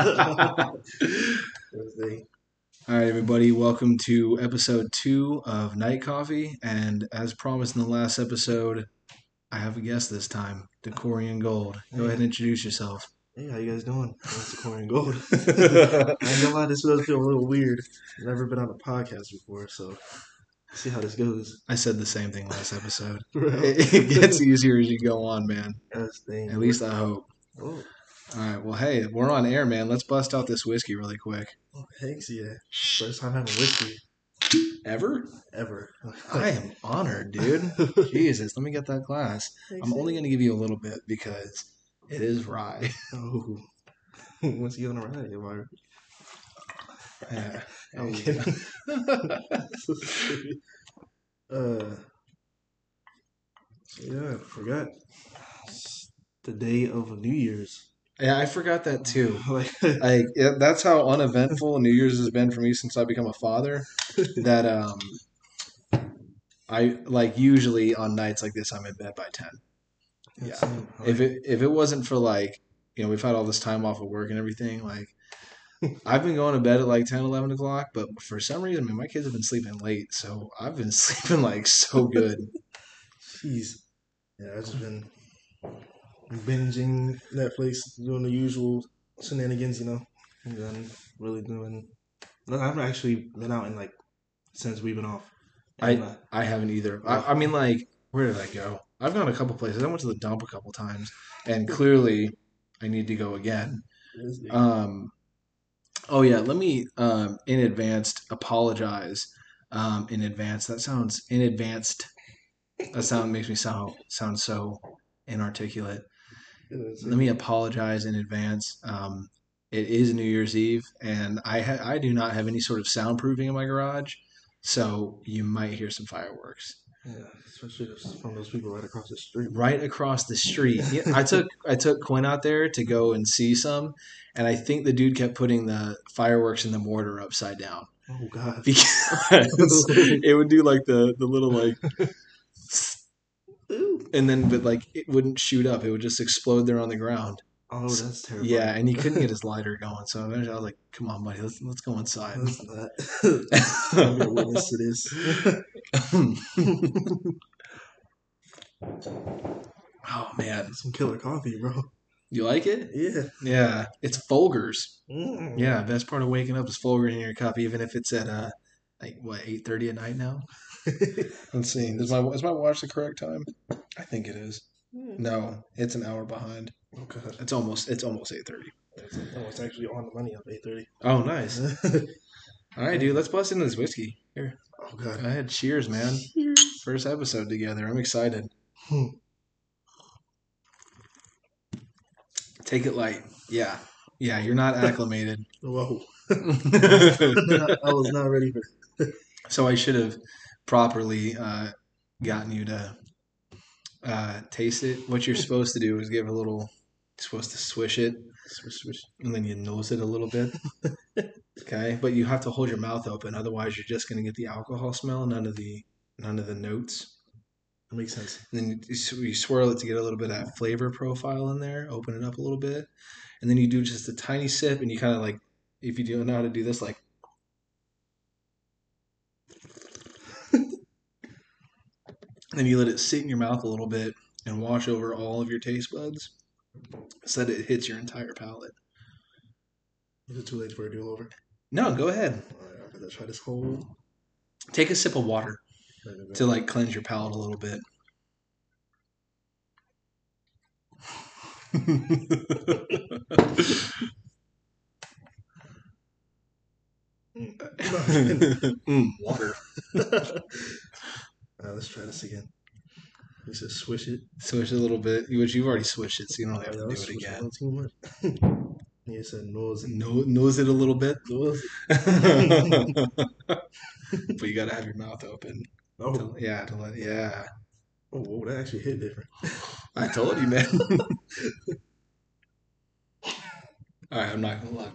All right, everybody, welcome to episode two of Night Coffee. And as promised in the last episode, I have a guest this time, Decorian Gold. Go ahead and introduce yourself. Hey, how you guys doing? It's and Gold. I know gonna this does feel a little weird. Never been on a podcast before, so see how this goes. I said the same thing last episode. It, it gets easier as you go on, man. At least I hope. Oh, All right, well, hey, we're on air, man. Let's bust out this whiskey really quick. oh, thanks, yeah. First time having whiskey Ever? ever. I am honored, dude. Jesus, let me get that glass. I'm only going to give you a little bit because it is rye. Oh, once you on the ride, you're Yeah. I'm kidding. uh, yeah, I forgot It's the day of New Year's. Yeah, I forgot that too. like, yeah, that's how uneventful New Year's has been for me since I become a father. That um, I like usually on nights like this I'm in bed by ten. Yeah. Same. If it if it wasn't for like you know we've had all this time off of work and everything like I've been going to bed at like 10, 11 o'clock, but for some reason, I mean, my kids have been sleeping late, so I've been sleeping like so good. Jeez. Yeah, I've just been binging Netflix, doing the usual shenanigans, you know. And then really doing. No, I haven't actually been out in like since we've been off. And, uh, I haven't either. I, I mean, like, where did I go? I've gone a couple places. I went to the dump a couple times, and clearly, I need to go again. Um, oh yeah, let me um, in advance apologize. Um, in advance, that sounds in advanced. That sound makes me sound sound so inarticulate. Let me apologize in advance. Um, it is New Year's Eve, and I ha- I do not have any sort of soundproofing in my garage, so you might hear some fireworks Yeah, especially from those people right across the street. right across the street. Yeah, I took I took Quinn out there to go and see some, and I think the dude kept putting the fireworks in the mortar upside down Oh God. because it would do like the the little like. And then but like it wouldn't shoot up. It would just explode there on the ground. Oh, that's terrible. Yeah, and he couldn't get his lighter going. So eventually I was like, "Come on, buddy, let's let's go inside." That's not. I'm gonna witness to this. oh man, Some killer coffee, bro. you like it? Yeah. Yeah, it's Folgers. Mm. Yeah, best part of waking up is Folgers in your cup, even if it's at uh like what eight thirty at night now. Let's see. Is my is my watch the correct time? I think it is. No, it's an hour behind. Oh God. It's almost it's almost eight thirty. Oh, it's actually on the money of eight thirty. Oh, nice. All right, dude. Let's bust into this whiskey. Here, oh god, I had Cheers, man. First episode together. I'm excited. Hmm. Take it light. Yeah, yeah. You're not acclimated. Whoa. I was not ready for. so I should have properly uh, gotten you to uh, taste it. What you're supposed to do is give a little. Supposed to swish it, Swish, swish. and then you nose it a little bit. okay, but you have to hold your mouth open, otherwise you're just going to get the alcohol smell, none of the none of the notes. That makes sense. And then you, you swirl it to get a little bit of that flavor profile in there. Open it up a little bit, and then you do just a tiny sip, and you kind of like, if you don't know how to do this, like. Then you let it sit in your mouth a little bit and wash over all of your taste buds, so that it hits your entire palate. Is it too late for a do over? No, go ahead. All right, I'm gonna try this whole. Take a sip of water to like cleanse your palate a little bit. mm, water. Alright, let's try this again. We said swish it. Swish it a little bit, which you've already swished it, so you don't have Yeah, to do it again. too much. he said nose. No, nose it a little bit, Nose. but you gotta have your mouth open. Oh, To- yeah, to let, yeah. oh, whoa, that actually hit different. I told you, man. All right, I'm not gonna lie.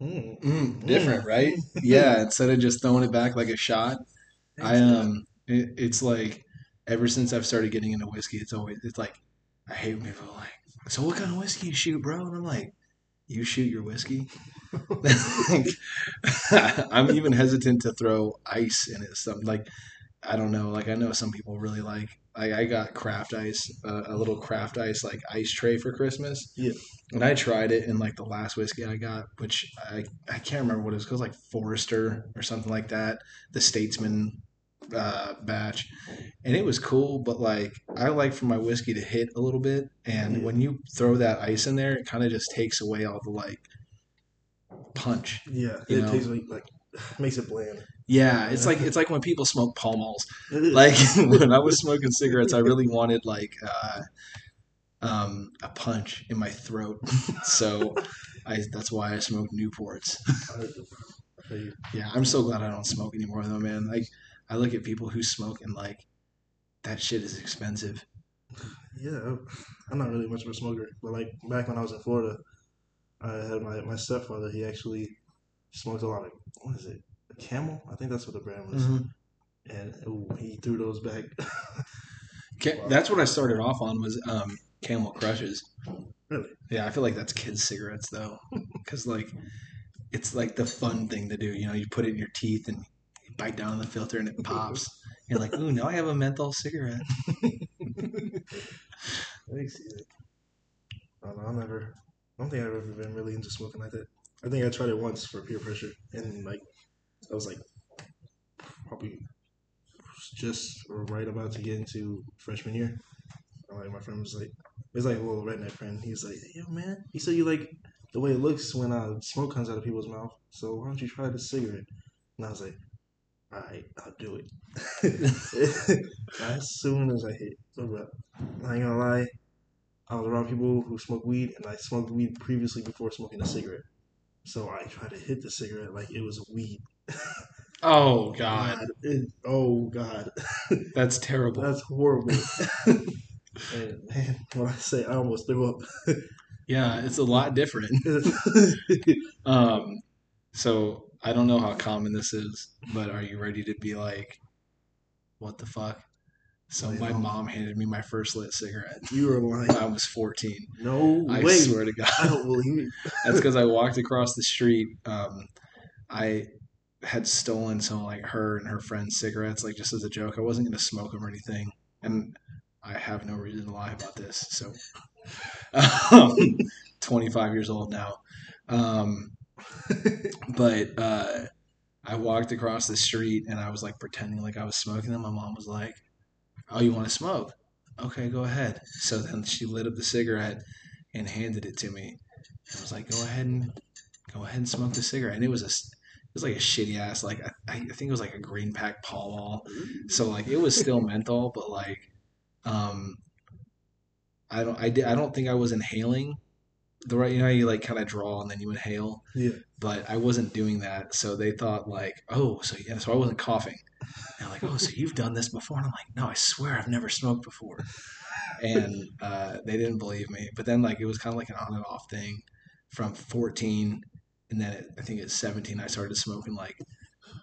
Mm. Mm, different, right? Yeah, instead of just throwing it back like a shot, I um, it, it's like ever since I've started getting into whiskey, it's always it's like I hate when people are like, "So what kind of whiskey you shoot, bro?" And I'm like, "You shoot your whiskey." Like, I'm even hesitant to throw ice in it. Something like I don't know. Like I know some people really like. I, I got craft ice, uh, a little craft ice like ice tray for Christmas. Yeah. And I tried it in like the last whiskey I got, which I I can't remember what it was called, like Forester or something like that. The Statesman uh, batch, and it was cool. But like I like for my whiskey to hit a little bit, and Yeah. when you throw that ice in there, it kind of just takes away all the like punch. Yeah, it know? tastes like like makes it bland. Yeah, it's like it's like when people smoke Pall Malls. Like when I was smoking cigarettes, I really wanted like uh, um, a punch in my throat. so I that's why I smoke Newports. Yeah, I'm so glad I don't smoke anymore though, man. Like I look at people who smoke and like that shit is expensive. Yeah, I'm not really much of a smoker, but like back when I was in Florida, I had my my stepfather. He actually smoked a lot of what is it, Camel? I think that's what the brand was. And ooh, he threw those back. Ca- That's what I started off on was um, Camel Crushes. Really? Yeah, I feel like that's kids' cigarettes though, because like it's like the fun thing to do. You know, you put it in your teeth and you bite down on the filter and it pops. You're like, ooh, now I have a menthol cigarette. I see it. I don't know. I never. I don't think I've ever been really into smoking like that. I think I tried it once for peer pressure, and like I was like probably just right about to get into freshman year. Like my friend was like, it's like a little redneck friend. He's like, "Yo, man," he said, "You like the way it looks when uh, smoke comes out of people's mouth. So why don't you try the cigarette?" And I was like, "All right, I'll do it." as soon as I hit the I ain't gonna lie, I was around people who smoke weed, and I smoked weed previously before smoking a cigarette. So I tried to hit the cigarette like it was weed. Oh God, it- oh God, that's terrible. that's horrible. and man, when I say I almost threw up. Yeah, it's a lot different. Um, so I don't know how common this is, but are you ready to be like, what the fuck? So Lay it my mom handed me my first lit cigarette you were lying. I was 14. No I way. swear to God. I don't believe it. That's because I walked across the street. Um, I had stolen some like her and her friend's cigarettes, like just as a joke. I wasn't gonna smoke them or anything, and I have no reason to lie about this. So, um, 25 years old now, um, but uh, I walked across the street and I was like pretending like I was smoking them. My mom was like, "Oh, you want to smoke? Okay, go ahead." So then she lit up the cigarette and handed it to me. I was like, "Go ahead and go ahead and smoke the cigarette." And it was a, was like a shitty ass, like I, I think it was like a green pack Pall Mall. So like it was still menthol, but like, um, I don't, I did, I don't think I was inhaling the right. You know, you like kind of draw and then you inhale. Yeah. But I wasn't doing that, so they thought like, oh, so yeah, so I wasn't coughing. And they're like, oh, so you've done this before? And I'm like, no, I swear I've never smoked before. And uh, they didn't believe me. But then like it was kind of like an on and off thing from 14, and then at, I think at 17 I started smoking like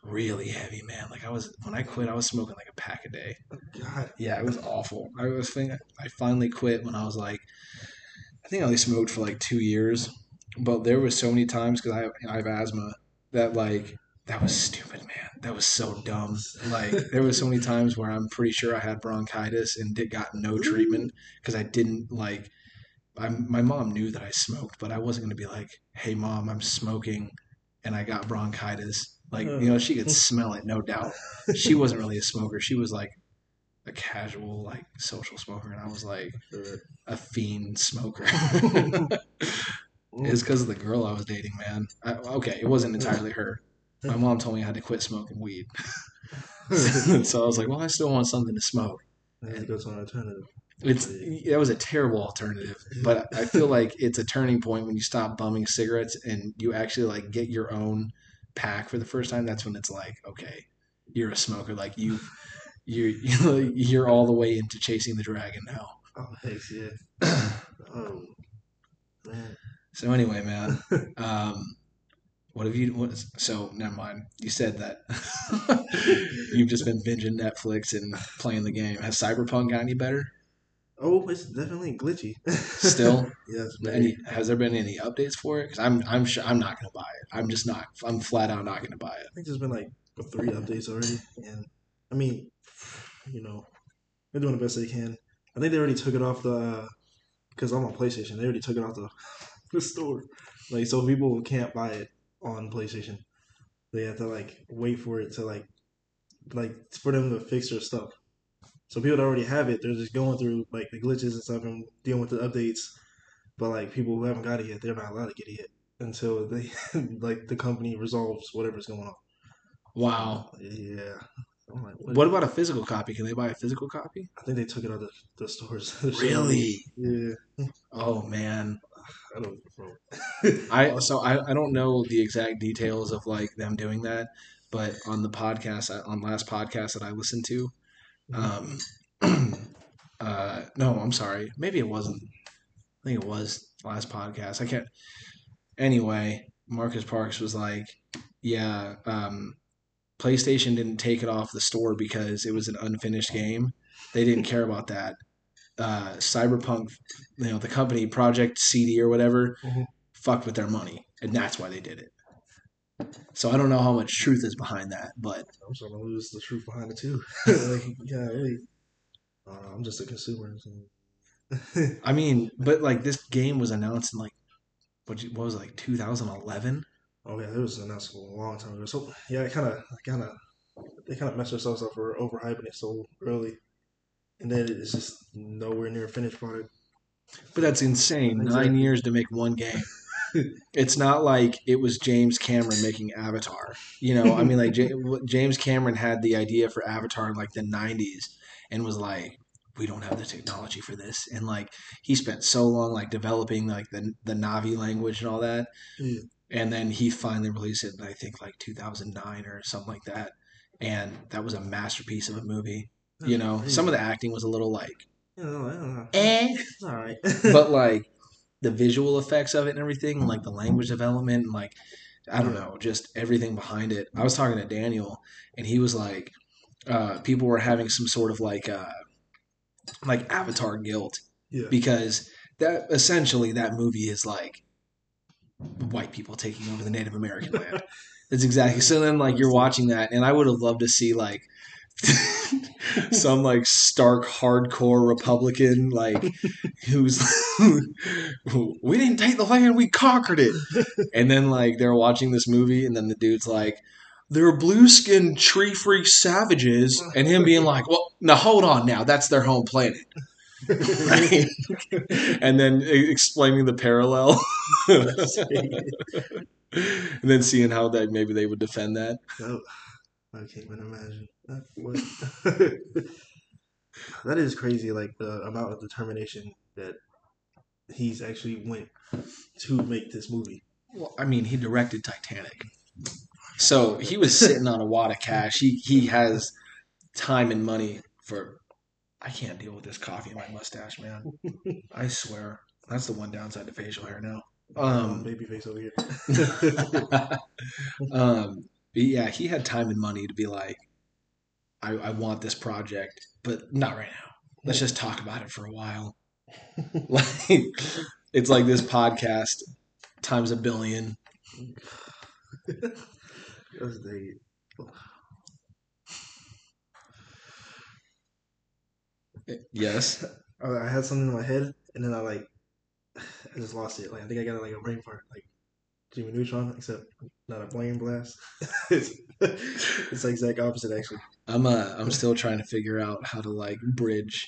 really heavy, man. Like I was when I quit, I was smoking like a pack a day. Oh, God, Yeah, it was awful. I was thinking I finally quit when I was like, I think I only smoked for like two years, but there was so many times because I have, I have asthma that like that was stupid, man. That was so dumb. Like there was so many times where I'm pretty sure I had bronchitis and did got no treatment because I didn't like. I, my mom knew that I smoked, but I wasn't gonna be like, "Hey, mom, I'm smoking, and I got bronchitis." Like you know, she could smell it, no doubt. She wasn't really a smoker. She was like a casual, like social smoker, and I was like a fiend smoker. it's because of the girl I was dating, man. I, okay, it wasn't entirely her. My mom told me I had to quit smoking weed, so I was like, "Well, I still want something to smoke." I had to go to an alternative. It's that was a terrible alternative, but I feel like it's a turning point when you stop bumming cigarettes and you actually like get your own pack for the first time. That's when it's like, okay, you're a smoker. Like you, you, you're all the way into chasing the dragon now. Oh, thanks, yeah. Oh, man. So anyway, man, um, What have you? What so never mind. You said that you've just been binging Netflix and playing the game. Has Cyberpunk got any better? Oh, it's definitely glitchy. Still? yes. Any? Has there been any updates for it? Because I'm I'm sure I'm not gonna buy it. I'm just not. I'm flat out not gonna buy it. I think there's been like three updates already, and I mean, you know, they're doing the best they can. I think they already took it off the because I'm on PlayStation. They already took it off the the store, like so people can't buy it on PlayStation. They have to like wait for it to like like for them to fix their stuff. So people that already have it, they're just going through like the glitches and stuff and dealing with the updates. But like people who haven't got it yet, they're not allowed to get it yet until they like the company resolves whatever's going on. Wow. Yeah. Like, What about a physical copy? Can they buy a physical copy? I think they took it out of the, the stores. Really? Yeah. Oh man. I don't know. I so I, I don't know the exact details of like them doing that, but on the podcast on last podcast that I listened to, um, uh, no, I'm sorry, maybe it wasn't. I think it was last podcast. I can't. Anyway, Marcus Parks was like, "Yeah, um, PlayStation didn't take it off the store because it was an unfinished game. They didn't care about that. Uh, Cyberpunk, you know, the company Project CD or whatever, Mhm. fucked with their money, and that's why they did it. So I don't know how much truth is behind that, but I'm starting to lose the truth behind it too. like, yeah, really. Uh, I'm just a consumer. So. I mean, but like this game was announced in like what, what was it, like 2011? oh yeah, it was announced a long time ago. So yeah, it kind of, kind of, they kind of messed themselves up for overhyping it so early, and then it's just nowhere near a finished product. But that's insane. Nine years to make one game. It's not like it was James Cameron making Avatar. You know, I mean, like J- James Cameron had the idea for Avatar in like the '90s and was like, "We don't have the technology for this," and like he spent so long like developing like the the Na'vi language and all that, Yeah. and then he finally released it in I think like 2009 or something like that, and that was a masterpiece of a movie. You know, some of the acting was a little like, you know, I don't know. eh, all right. but like the visual effects of it and everything, like the language development, and like I don't know, just everything behind it. I was talking to Daniel, and he was like, uh, people were having some sort of like uh, like Avatar guilt yeah. because that essentially that movie is like white people taking over the Native American land. That's exactly. So then, like, you're watching that, and I would have loved to see like some like stark hardcore Republican like who's we didn't take the land, we conquered it, and then like they're watching this movie, and then the dude's like. They're blue skinned tree freak savages, and him being like, Well, now hold on now, that's their home planet. Right? and then explaining the parallel. and then seeing how that maybe they would defend that. Oh, I can't even imagine. Uh, what? that is crazy. Like the amount of determination that he's actually went to make this movie. Well, I mean, he directed Titanic. So he was sitting on a wad of cash. He he has time and money for I can't deal with this coffee in my mustache, man. I swear. That's the one downside to facial hair now. Um baby face over here. um, but yeah, he had time and money to be like, I, I want this project, but not right now. Let's just talk about it for a while. like, it's like this podcast times a billion. The- Yes. I I had something in my head, and then I like, I just lost it. Like I think I got like a brain fart, like Jimmy Neutron, except not a brain blast. it's, it's the exact opposite, actually. I'm uh, I'm still trying to figure out how to like bridge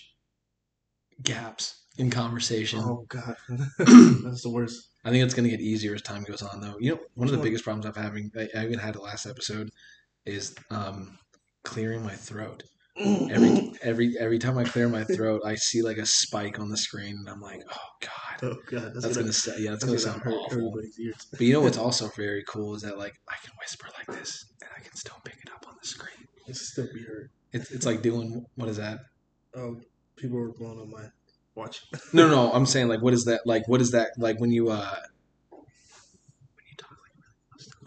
gaps in conversation. Oh god, that's the worst. I think it's going to get easier as time goes on, though. You know, one of the biggest problems I'm having, I, I even had it last episode, is um, clearing my throat. Every every every time I clear my throat, I see like a spike on the screen, and I'm like, oh god, oh god, that's, that's, gonna, gonna, yeah, that's, that's gonna gonna sound hurt awful. But you know what's also very cool is that like I can whisper like this, and I can still pick it up on the screen. It's still be heard. It's it's like doing what is that? Oh, people are blowing on my watch. No, no, I'm saying like what is that like? What is that like when you uh? When you talk like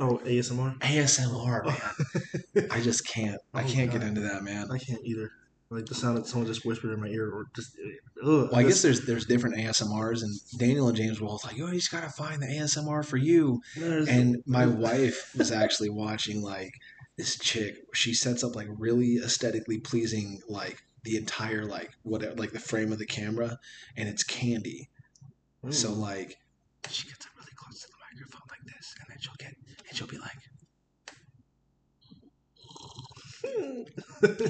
Oh, ASMR. ASMR, oh. man. I just can't. I Oh, can't get into that, man. I can't either. Like the sound of someone just whispered in my ear, or just. Uh, ugh, Well, I guess there's there's different ASMRs, and Daniel and James were both like, "Oh, you just gotta find the ASMR for you." there's- And my wife was actually watching like this chick. She sets up like really aesthetically pleasing like the entire like whatever like the frame of the camera, and it's candy. Ooh. So like she gets up really close to the microphone like this, and then she'll get and she'll be like,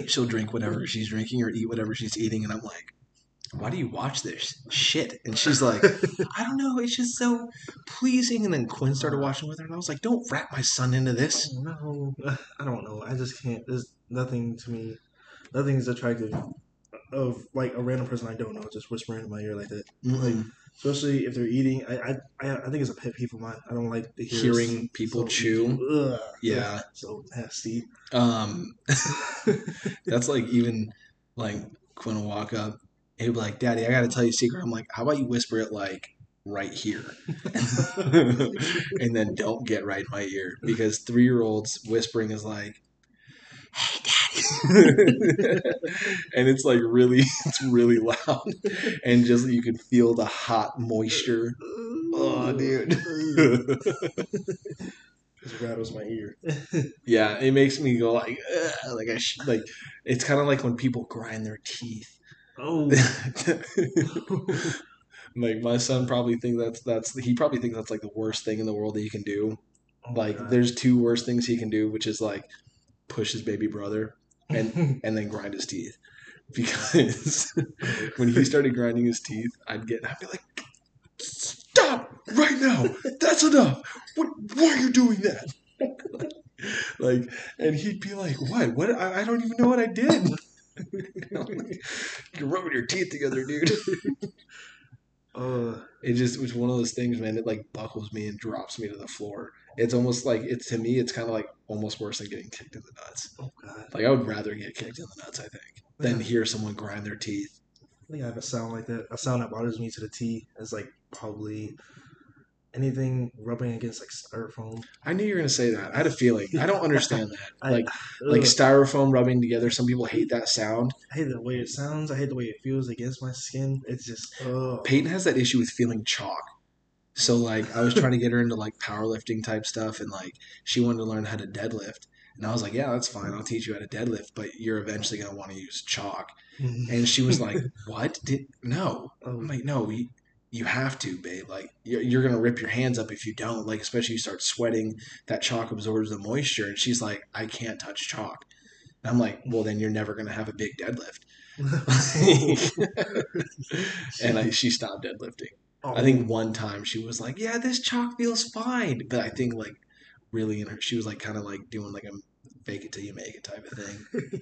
she'll drink whatever she's drinking or eat whatever she's eating, and I'm like, why do you watch this shit? And she's like, I don't know, it's just so pleasing. And then Quinn started watching with her, and I was like, don't wrap my son into this. Oh, no, I don't know. I just can't. There's nothing to me. Nothing's attractive of like a random person I don't know just whispering in my ear like that. Mm-mm. Especially if they're eating. I I, I, think it's a pet peeve of mine. I don't like to hear Hearing people chew. Ugh. Yeah. So nasty. Um, that's like even like Quinn will walk up, he'll be like, "Daddy, I got to tell you a secret." I'm like, "How about you whisper it like right here, and then don't get right in my ear?" Because three year olds whispering is like, "Hey, daddy," and it's like really, it's really loud, and just you can feel the hot moisture. Oh, dude. it rattles my ear. Yeah, it makes me go like, "Ugh," like I sh- like. It's kind of like when people grind their teeth. Oh. like my son probably think that's that's he probably thinks that's like the worst thing in the world that you can do. Oh, Like there's two worst things he can do, which is like push his baby brother and and then grind his teeth. Because when he started grinding his teeth, I'd get I'd be like, stop right now. That's enough. What why are you doing that? like and he'd be like, What? What I, I don't even know what I did. You're rubbing your teeth together, dude. Uh, It just was one of those things, man. It like buckles me and drops me to the floor. It's almost like it's to me. It's kind of like almost worse than getting kicked in the nuts. oh God. Like I would rather get kicked in the nuts, I think, than hear someone grind their teeth. I think I have a sound like that. A sound that bothers me to the T is like probably anything rubbing against like styrofoam. I knew you were gonna say that. I had a feeling. I don't understand that. I- Like like styrofoam rubbing together. Some people hate that sound. I hate the way it sounds. I hate the way it feels against my skin. It's just uh Peyton has that issue with feeling chalk. So like I was trying to get her into like powerlifting type stuff and like she wanted to learn how to deadlift. And I was like, Yeah, that's fine, I'll teach you how to deadlift, but you're eventually gonna want to use chalk. And she was like, What? Did no. oh, I'm like, no, you have to, babe. Like you're, you're gonna rip your hands up if you don't. Like especially you start sweating, that chalk absorbs the moisture. And she's like, I can't touch chalk. And I'm like, well, then you're never gonna have a big deadlift. and I, she stopped deadlifting. Oh, I think one time she was like, "Yeah, this chalk feels fine," but I think like really in her, she was like kind of like doing like a fake it till you make it type of thing.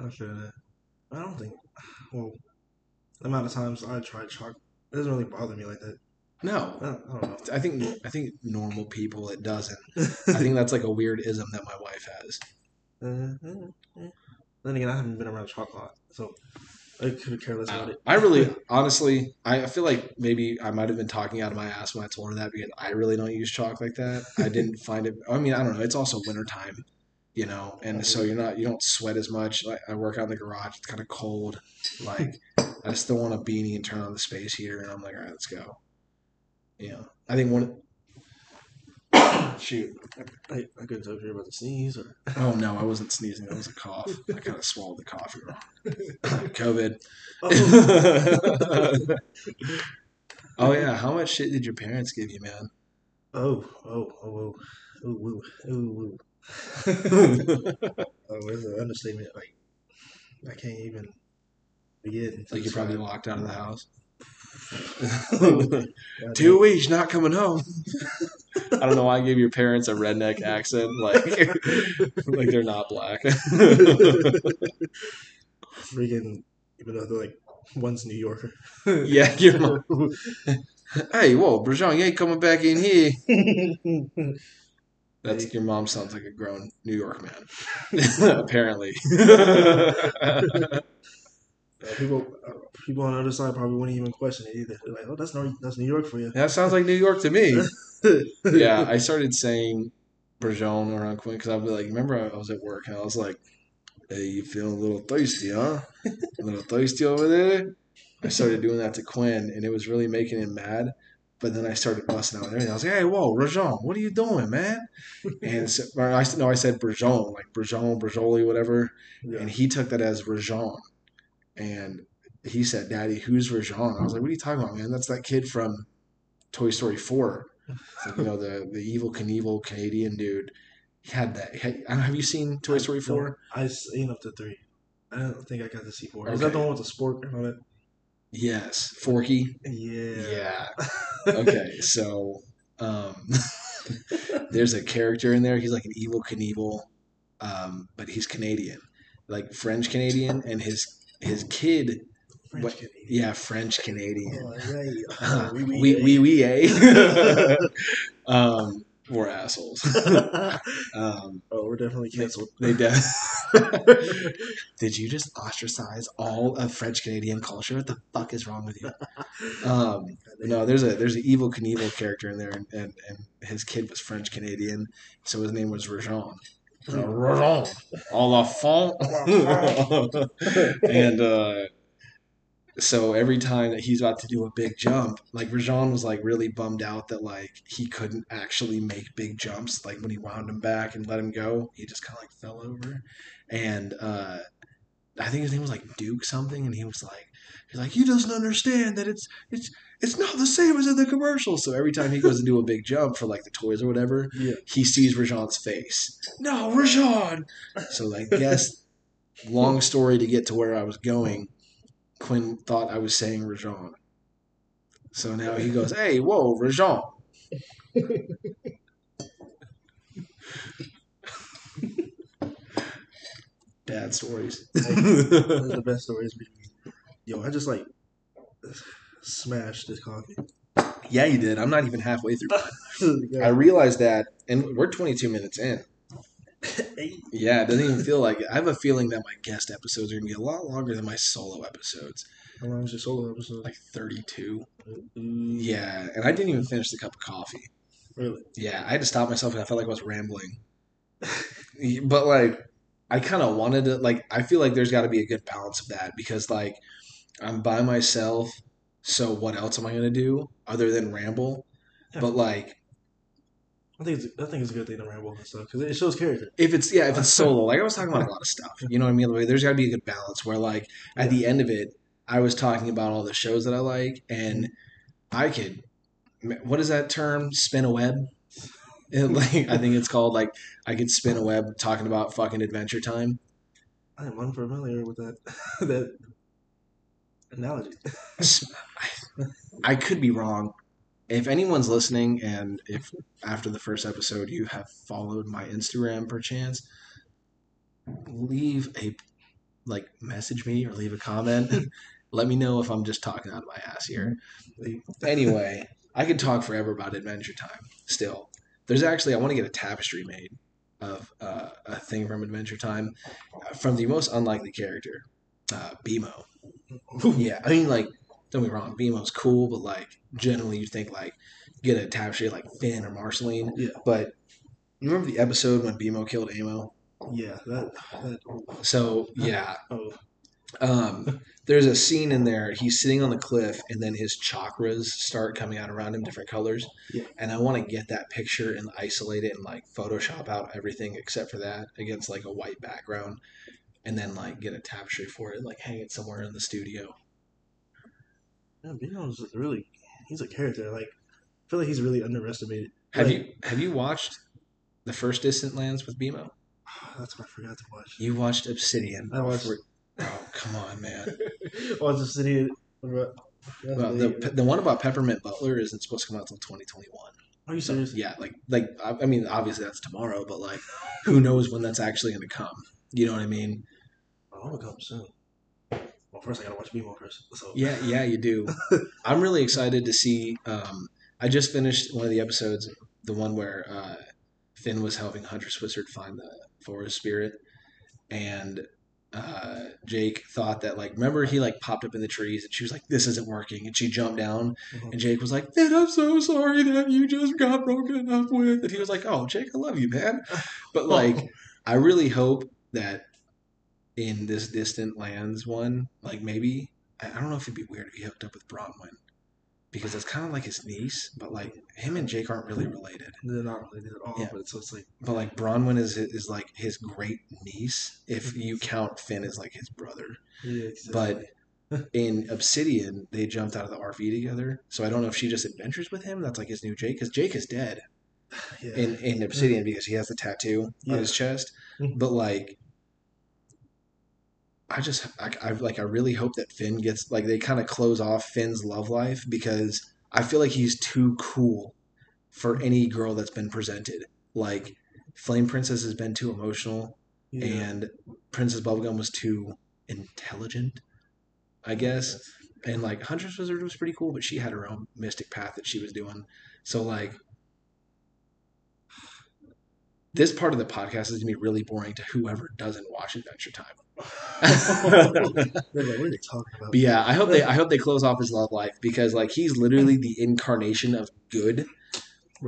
I feel that. I don't think. Well, the amount of times I tried chalk, it doesn't really bother me like that. No, I don't, I don't know. I think I think normal people it doesn't. I think that's like a weird ism that my wife has. Uh. Then again, I haven't been around chalk a lot, so I could have care less about it. I really, honestly, I feel like maybe I might have been talking out of my ass when I told her that because I really don't use chalk like that. I didn't find it. I mean, I don't know. It's also wintertime, you know, and so you're not you don't sweat as much. Like I work out in the garage. It's kind of cold. Like I don't want a beanie and turn on the space heater, and I'm like, all right, let's go. You know, I think one. Shoot. I, I couldn't tell if you were about to sneeze or. Oh no, I wasn't sneezing. That was a cough. I kind of swallowed the coffee wrong. COVID. Oh, oh yeah, how much shit did your parents give you, man? oh, oh, oh, oh, ooh, ooh, ooh. Oh, it's an understatement. Like, I can't even like you're probably walked out of the house. Two weeks, not coming home. I don't know why I gave your parents a redneck accent, like like they're not black. Freaking, even though they're like, one's New Yorker. yeah, your mom. Hey, whoa, Brajon, you ain't coming back in here. That's your mom sounds like a grown New York man. Apparently. Uh, people, uh, people on the other side probably wouldn't even question it either. They're like, "Oh, that's New, that's New York for you." that sounds like New York to me. yeah, I started saying Brajon around Quinn because I'll be like, remember I was at work and I was like, "Hey, you feeling a little thirsty, huh? A little thirsty over there?" I started doing that to Quinn, and it was really making him mad. But then I started busting out and everything. I was like, "Hey, whoa, Rajon, what are you doing, man?" And so, I no, I said Brajon, like Brajon, Brajoli, whatever, Yeah. and he took that as Rajon, and he said, "Daddy, who's Rajon?" I was like, "What are you talking about, man? That's that kid from Toy Story 4. Like, you know, the the evil Knievel Canadian dude. He had that. Had, have you seen Toy Story 4? I've seen up to three. I don't think I got to see four. Is Okay. that the one with the sport and it? Yes, Forky. Yeah. Yeah. Okay, so um, there's a character in there. He's like an evil Knievel, um, but he's Canadian, like French Canadian, and his his kid, French what- yeah, French Canadian. Oh, right. Uh, Oh, oui, we we we eh? um, we're assholes. oh, Um, we're definitely canceled. they de- Did you just ostracize all of French Canadian culture? What the fuck is wrong with you? Um, no, there's a there's an evil Knievel character in there, and, and, and his kid was French Canadian, so his name was Rajon. À la fond. and uh, so every time that he's about to do a big jump, like Rajon was like really bummed out that like he couldn't actually make big jumps. Like when he wound him back and let him go, he just kind of like fell over. And uh, I think his name was like Duke something, and he was like, he's like, he doesn't understand that it's it's it's not the same as in the commercial. So every time he goes to do a big jump for like the toys or whatever, Yeah. he sees Rajon's face. No, Rajon. So I guess long story to get to where I was going. Quinn thought I was saying Rajon. So now he goes, "Hey, whoa, Rajon." Bad stories. Those are the best stories. Yo, I just like smashed this coffee. yeah, you did. I'm not even halfway through. I realized that, and we're 22 minutes in. Yeah, it doesn't even feel like it. I have a feeling that my guest episodes are gonna be a lot longer than my solo episodes, How long is your solo episode? like 32. Mm, Yeah, and I didn't even finish the cup of coffee. Really? Yeah, I had to stop myself because I felt like I was rambling. but like, I kind of wanted to. Like, I feel like there's got to be a good balance of that because like, I'm by myself. So what else am I gonna do other than ramble? Yeah. But like, I think it's I think it's a good thing to ramble and stuff because it shows character. if it's yeah, if it's solo, like I was talking about a lot of stuff. You know what I mean? Like, there's got to be a good balance where like at the end of it, I was talking about all the shows that I like, and I could, what is that term? Spin a web. It, like I think it's called like I could spin a web talking about fucking Adventure Time. I am unfamiliar with that that analogy. I could be wrong. If anyone's listening, and if after the first episode you have followed my Instagram perchance, leave a like message me or leave a comment. Let me know if I'm just talking out of my ass here. Anyway, I could talk forever about Adventure Time. Still, there's actually I want to get a tapestry made of uh, a thing from Adventure Time uh, from the most unlikely character, uh, BMO. Yeah, I mean, like, don't be wrong, BMO's cool, but like, generally you think like get a tapestry like Finn or Marceline. Yeah. But you remember the episode when Bemo killed Amo? yeah, that that So yeah, oh um, there's a scene in there. He's sitting on the cliff, and then his chakras start coming out around him, different colors. Yeah. And I want to get that picture and isolate it and like Photoshop out everything except for that against like a white background, and then like get a tapestry for it, and, like hang it somewhere in the studio. man, BMO's really he's a character. Like I feel like he's really underestimated. Have Like, you have you watched the first Distant Lands with BMO? Ah, that's what I forgot to watch. You watched Obsidian. I watched- Oh come on, man! Watch the city. What Well, the the one about Peppermint Butler isn't supposed to come out until 2021. Are you serious? Yeah, like like I I mean, obviously that's tomorrow, but like, who knows when that's actually going to come? You know what I mean? Oh, I'm gonna come soon. Well, first I gotta watch BMO first. So Yeah, yeah, you do. I'm really excited to see. Um, I just finished one of the episodes, the one where uh, Finn was helping Huntress Wizard find the forest spirit, and uh, Jake thought that like remember he like popped up in the trees and she was like this isn't working and she jumped down Mhm. and Jake was like Finn I'm so sorry that you just got broken up with and he was like oh Jake I love you man but like I really hope that in this distant lands one like maybe I I don't know if it'd be weird if he hooked up with Bronwyn because it's kind of like his niece but like him and Jake aren't really related they're not related at all. Yeah. But so it's like but like Bronwyn is is like his great niece if you count Finn as like his brother yeah, exactly. but in Obsidian, they jumped out of the RV together. So I don't know if she just adventures with him. That's like his new Jake, because Jake is dead yeah. in in Obsidian because he has the tattoo Yeah. on his chest. Mhm. But like, I just I, I like I really hope that Finn gets like they kind of close off Finn's love life because I feel like he's too cool for any girl that's been presented. Like Flame Princess has been too emotional yeah. and Princess Bubblegum was too intelligent, I guess. And like Huntress Wizard was pretty cool, but she had her own mystic path that she was doing. So like this part of the podcast is gonna be really boring to whoever doesn't watch Adventure Time. What are they talking about? But yeah, I hope they I hope they close off his love life because like he's literally the incarnation of good,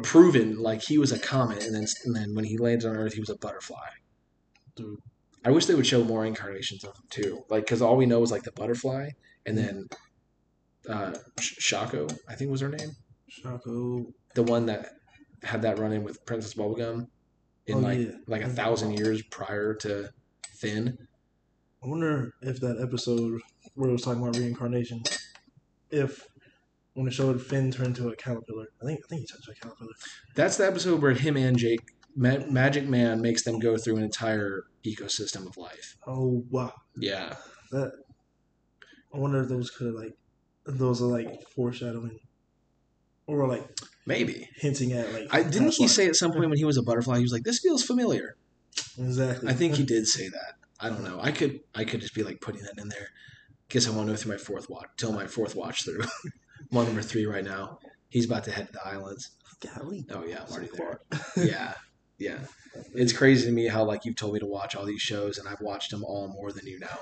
proven. Like he was a comet, and then and then when he lands on Earth, he was a butterfly. Dude. I wish they would show more incarnations of him too. Like because all we know is like the butterfly, and then uh, Sh- Shoko, I think was her name, Shoko. the one that had that run in with Princess Bubblegum in Oh, like yeah. like a thousand years prior to Finn. I wonder if that episode where it was talking about reincarnation, if when it showed Finn turn into a caterpillar, I think I think he turned into a caterpillar. That's the episode where him and Jake, Ma- Magic Man, makes them go through an entire ecosystem of life. Oh wow, Yeah, that. I wonder if those could like, those are like foreshadowing, or like maybe. hinting at like. I didn't he life. say at some point when he was a butterfly, he was like, "This feels familiar." exactly? I think he did say that. I don't know. I could I could just be like putting that in there. Guess I want to go through my fourth watch till my fourth watch through. I'm on number three right now. He's about to head to the islands. Golly. Oh yeah, I'm already there. Yeah, yeah. It's crazy to me how like you've told me to watch all these shows and I've watched them all more than you know.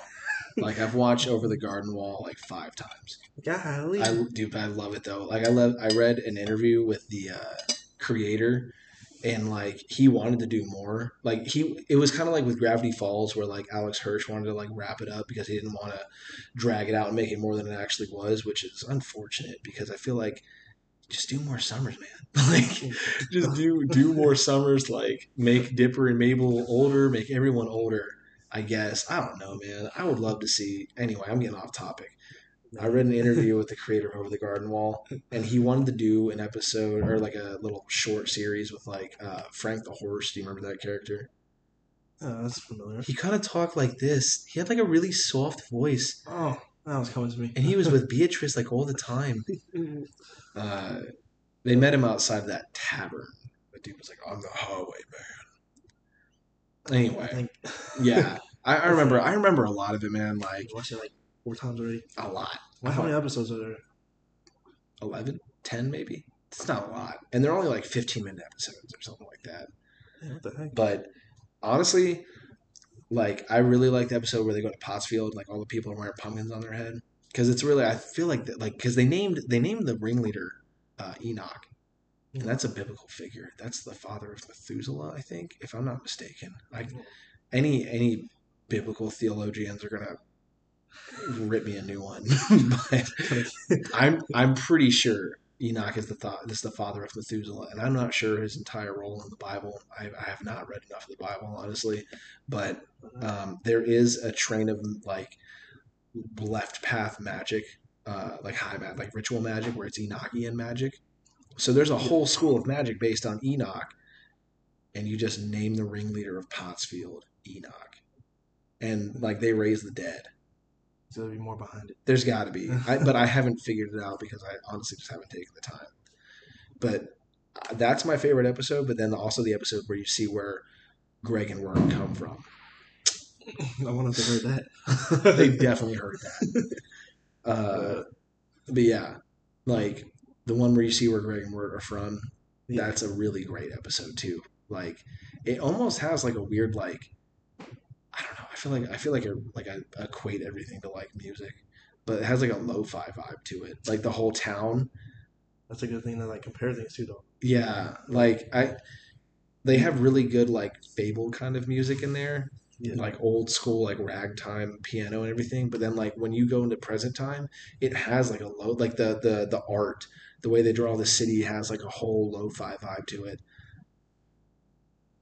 Like I've watched Over the Garden Wall like five times. Golly. I dude, I love it though. Like I love. I read an interview with the uh, creator, and like he wanted to do more. Like he, it was kind of like with Gravity Falls, where like Alex Hirsch wanted to like wrap it up because he didn't want to drag it out and make it more than it actually was, which is unfortunate because I feel like just do more summers, man. like just do do more summers. Like make Dipper and Mabel older, make everyone older. I guess I don't know, man. I would love to see. Anyway, I'm getting off topic. I read an interview with the creator of Over the Garden Wall, and he wanted to do an episode or like a little short series with like uh, Frank the Horse. Do you remember that character? Oh, that's familiar. He kind of talked like this. He had like a really soft voice, Oh, that was coming to me. and he was with Beatrice like all the time. Uh, they met him outside that tavern. The dude was like, "I'm the highway man." I Anyway, think yeah, I, I remember. I remember a lot of it, man. Like I watched it like four times already. a lot. How many episodes are there? 11, 10 maybe. It's not a lot, and they're only like fifteen minute episodes or something like that. Yeah, what the heck? But honestly, like I really like the episode where they go to Pottsfield, like all the people are wearing pumpkins on their head, because it's really I feel like that, like because they named they named the ringleader uh, Enoch, and that's a biblical figure. That's the father of Methuselah, I think, if I'm not mistaken. Like any any biblical theologians are gonna rip me a new one, but I'm I'm pretty sure Enoch is the thought is the father of Methuselah, and I'm not sure his entire role in the Bible. I, I have not read enough of the Bible, honestly, but um, there is a train of like left path magic, uh, like high magic, like ritual magic, where it's Enochian magic. So there's a whole school of magic based on Enoch, and you just name the ringleader of Pottsfield Enoch, and like they raise the dead. There'll be more behind it. There's got to be, I, but I haven't figured it out because I honestly just haven't taken the time. But uh, that's my favorite episode. But then also the episode where you see where Greg and Wirt come from. I wanted to heard that. they definitely heard that. Uh, but yeah, like the one where you see where Greg and Wirt are from. Yeah. That's a really great episode too. Like it almost has like a weird like I don't know. I feel like I feel like I like I equate everything to like music, but it has like a lo-fi vibe to it. Like the whole town. That's a good thing to like compare things to, though. Yeah, like I, they have really good like fable kind of music in there, Yeah. like old school like ragtime piano and everything. But then like when you go into present time, it has like a low like the the the art, the way they draw the city has like a whole lo-fi vibe to it.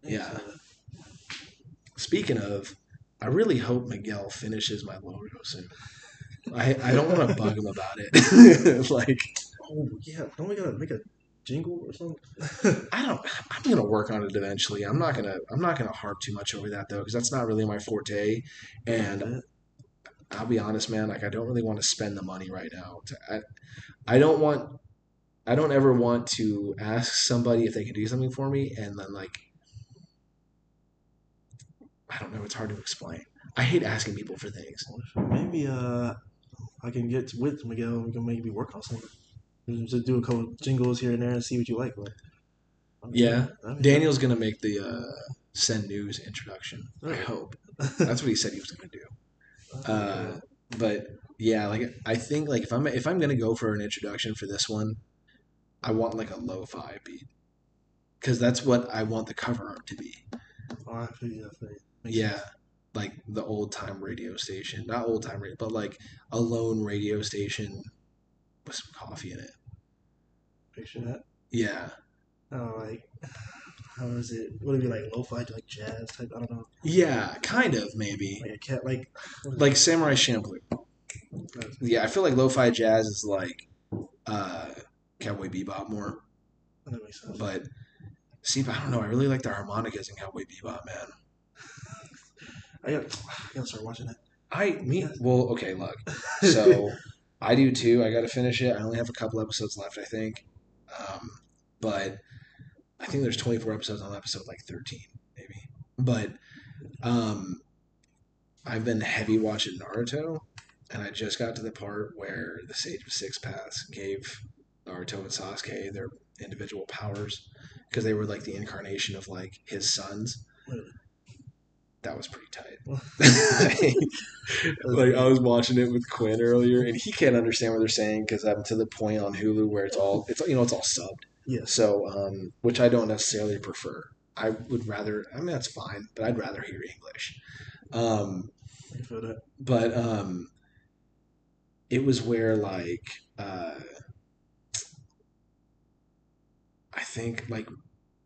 Yeah. Speaking of, I really hope Miguel finishes my logo soon. I, I don't want to bug him about it. like Oh yeah. Don't we gotta make a jingle or something? I don't. I'm gonna work on it eventually. I'm not gonna. I'm not gonna harp too much over that though, because that's not really my forte. And I'll be honest, man. Like I don't really want to spend the money right now. To, I, I don't want. I don't ever want to ask somebody if they can do something for me, and then like. I don't know. It's hard to explain. I hate asking people for things. maybe uh, I can get with Miguel. We can maybe work on something. Just do a couple jingles here and there and see what you like. But, Yeah. I mean, Daniel's gonna make the uh, send news introduction. I hope that's what he said he was gonna do. Uh, but yeah, like I think like if I'm if I'm gonna go for an introduction for this one, I want like a lo-fi beat because that's what I want the cover art to be. oh, I feel you, I feel you. Makes Yeah, sense. like the old time radio station, not old time radio, but like a lone radio station with some coffee in it. Picture that. Yeah, Oh, like how is it? Would it be like lo-fi, like jazz type? I don't know. yeah, kind of maybe Like a cat, like like Samurai Champloo. Yeah, I feel like lo-fi jazz is like uh, Cowboy Bebop more. that makes sense. But see, I don't know. I really like the harmonicas in Cowboy Bebop, man. I got, I gotta start watching it. I me well, okay, look. So I do too. I got to finish it. I only have a couple episodes left, I think. Um, but I think there's 24 episodes on episode like 13, maybe. But um, I've been heavy watching Naruto, and I just got to the part where the Sage of Six Paths gave Naruto and Sasuke their individual powers because they were like the incarnation of like his sons. That was pretty tight. like I was watching it with Quinn earlier, and he can't understand what they're saying because I'm to the point on Hulu where it's all it's you know it's all subbed. yes. So, um, which I don't necessarily prefer. I would rather. I mean, that's fine, but I'd rather hear English. Um, I can feel that. but um, it was where like uh, I think like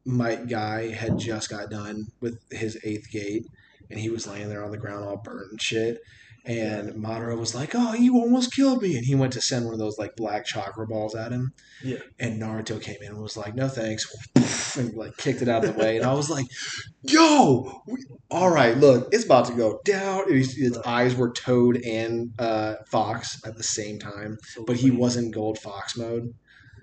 Might Guy had just got done with his eighth gate, and he was laying there on the ground all burnt and shit. And Madara was like, "Oh, you almost killed me!" And he went to send one of those like black chakra balls at him. Yeah. And Naruto came in and was like, "No thanks," and like kicked it out of the way. And I was like, "Yo, we, all right, look, it's about to go down." His, his eyes were Toad and uh, Fox at the same time, So but he wasn't Gold Fox mode.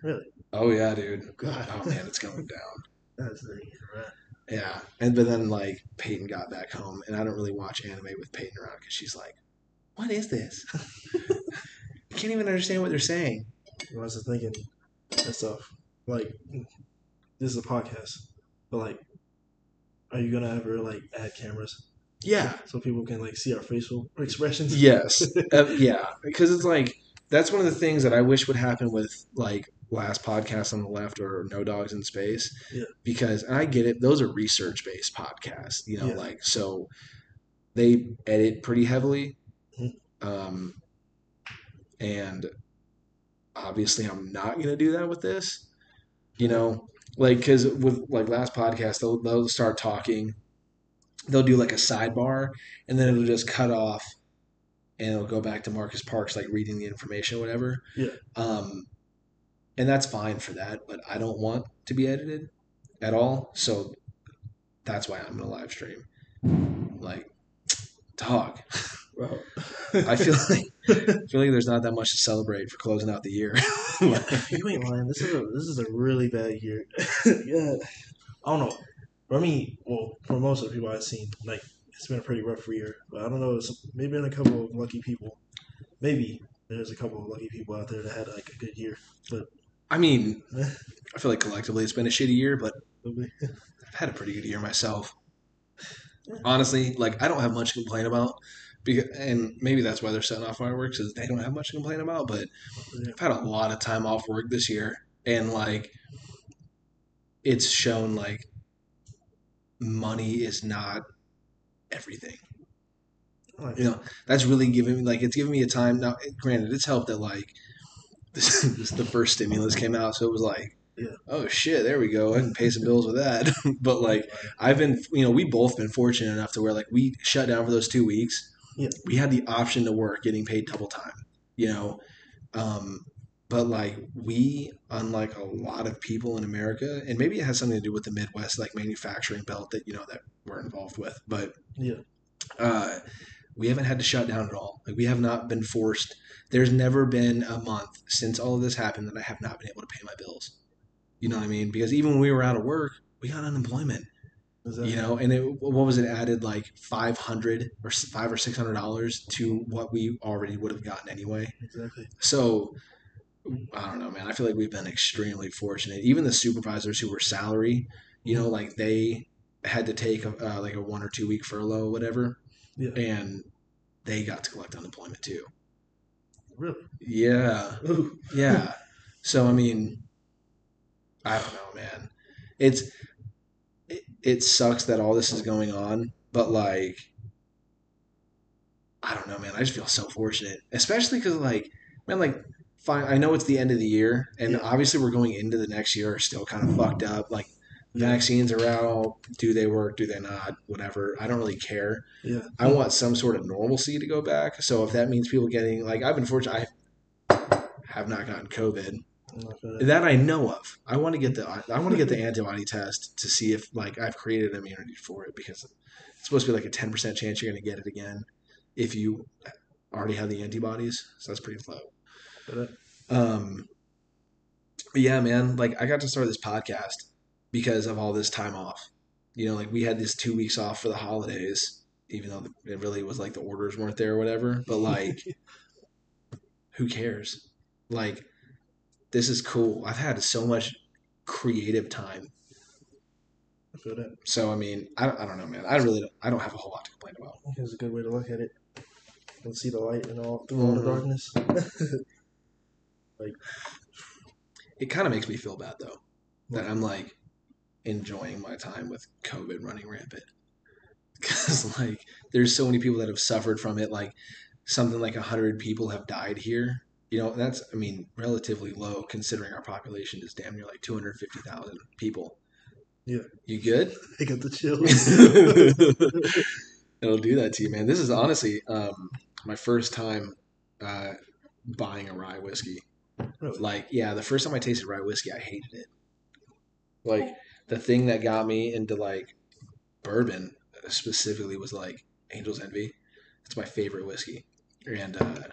Really? Oh yeah, dude. God. Oh man, it's going down. That's the right. Yeah, and but then like Peyton got back home, and I don't really watch anime with Peyton around because she's like, "What is this? I can't even understand what they're saying." I was just thinking that stuff. Like, this is a podcast, but like, are you gonna ever like add cameras Yeah. so people can like see our facial expressions? Yes. Uh, yeah, because it's like that's one of the things that I wish would happen with like last podcast on the left or No Dogs in Space. Yeah. Because and I get it; those are research based podcasts. You know, Yeah. like so they edit pretty heavily. Mhm. Um, and obviously, I'm not going to do that with this. You know, like because with like last podcast, they'll they'll start talking. They'll do like a sidebar, and then it'll just cut off, and it'll go back to Marcus Parks like reading the information, or whatever. Yeah. Um, and that's fine for that, but I don't want to be edited at all. So that's why I'm gonna live stream. Like, dog. I feel like I feel like there's not that much to celebrate for closing out the year. you ain't lying. This is a this is a really bad year. yeah, I don't know. For me, well, for most of the people I've seen, like it's been a pretty rough year. But I don't know. It's maybe been a couple of lucky people. Maybe there's a couple of lucky people out there that had like a good year. But I mean, I feel like collectively it's been a shitty year, but I've had a pretty good year myself. honestly, like I don't have much to complain about. Because, and maybe that's why they're setting off fireworks is they don't have much to complain about. But I've had a lot of time off work this year, and like it's shown like money is not everything. You know, that's really giving me like it's giving me a time. Now, granted, it's helped that like this, this the first stimulus came out, so it was like, Yeah. oh shit, there we go. I can pay some bills with that. but like I've been, you know, we both been fortunate enough to where like we shut down for those two weeks. Yeah. We had the option to work, getting paid double time. You know, um, but like we, unlike a lot of people in America, and maybe it has something to do with the Midwest, like manufacturing belt that you know that we're involved with, but Yeah. uh, we haven't had to shut down at all. Like we have not been forced. There's never been a month since all of this happened that I have not been able to pay my bills. You know what I mean? Because even when we were out of work, we got unemployment. You know, and it, what was it added like five hundred or five or six hundred dollars to what we already would have gotten anyway. Exactly. So I don't know, man. I feel like we've been extremely fortunate. Even the supervisors who were salary, you know, like they had to take a, uh, like a one or two week furlough, or whatever, Yeah. and they got to collect unemployment too. Really? Yeah, yeah. So I mean, I don't know, man. It's it, it sucks that all this is going on, but like, I don't know, man. I just feel so fortunate, especially because like, man, like, fine. I know it's the end of the year, and Yeah. obviously we're going into the next year still kind of fucked up. Like, vaccines are out. Do they work? Do they not? Whatever. I don't really care. Yeah. I want some sort of normalcy to go back. So if that means people getting like I've been fortunate, I have not gotten COVID for that. I know of. I want to get the I want to get the antibody test to see if like I've created immunity for it because it's supposed to be like a ten percent chance you're going to get it again if you already have the antibodies. So that's pretty low. Um, but yeah, man, like I got to start this podcast because of all this time off. You know, like we had this two weeks off for the holidays, even though it really was like the orders weren't there or whatever. But like, who cares? Like, this is cool. I've had so much creative time. I. So I mean, I, I don't know, man. I really don't, I don't have a whole lot to complain about. It's a good way to look at it. And see the light and all through all the mm-hmm. darkness. like, It kind of makes me feel bad though that I'm like enjoying my time with COVID running rampant. Because like there's so many people that have suffered from it. Like something like hundred people have died here. You know, that's I mean relatively low considering our population is damn near like two hundred fifty thousand people. Yeah. You good? I got the chills. It'll do that to you, man. This is honestly um, my first time uh, buying a rye whiskey. Really? Like, yeah, the first time I tasted rye whiskey, I hated it. Like, the thing that got me into like bourbon specifically was like Angel's Envy. It's my favorite whiskey, and uh,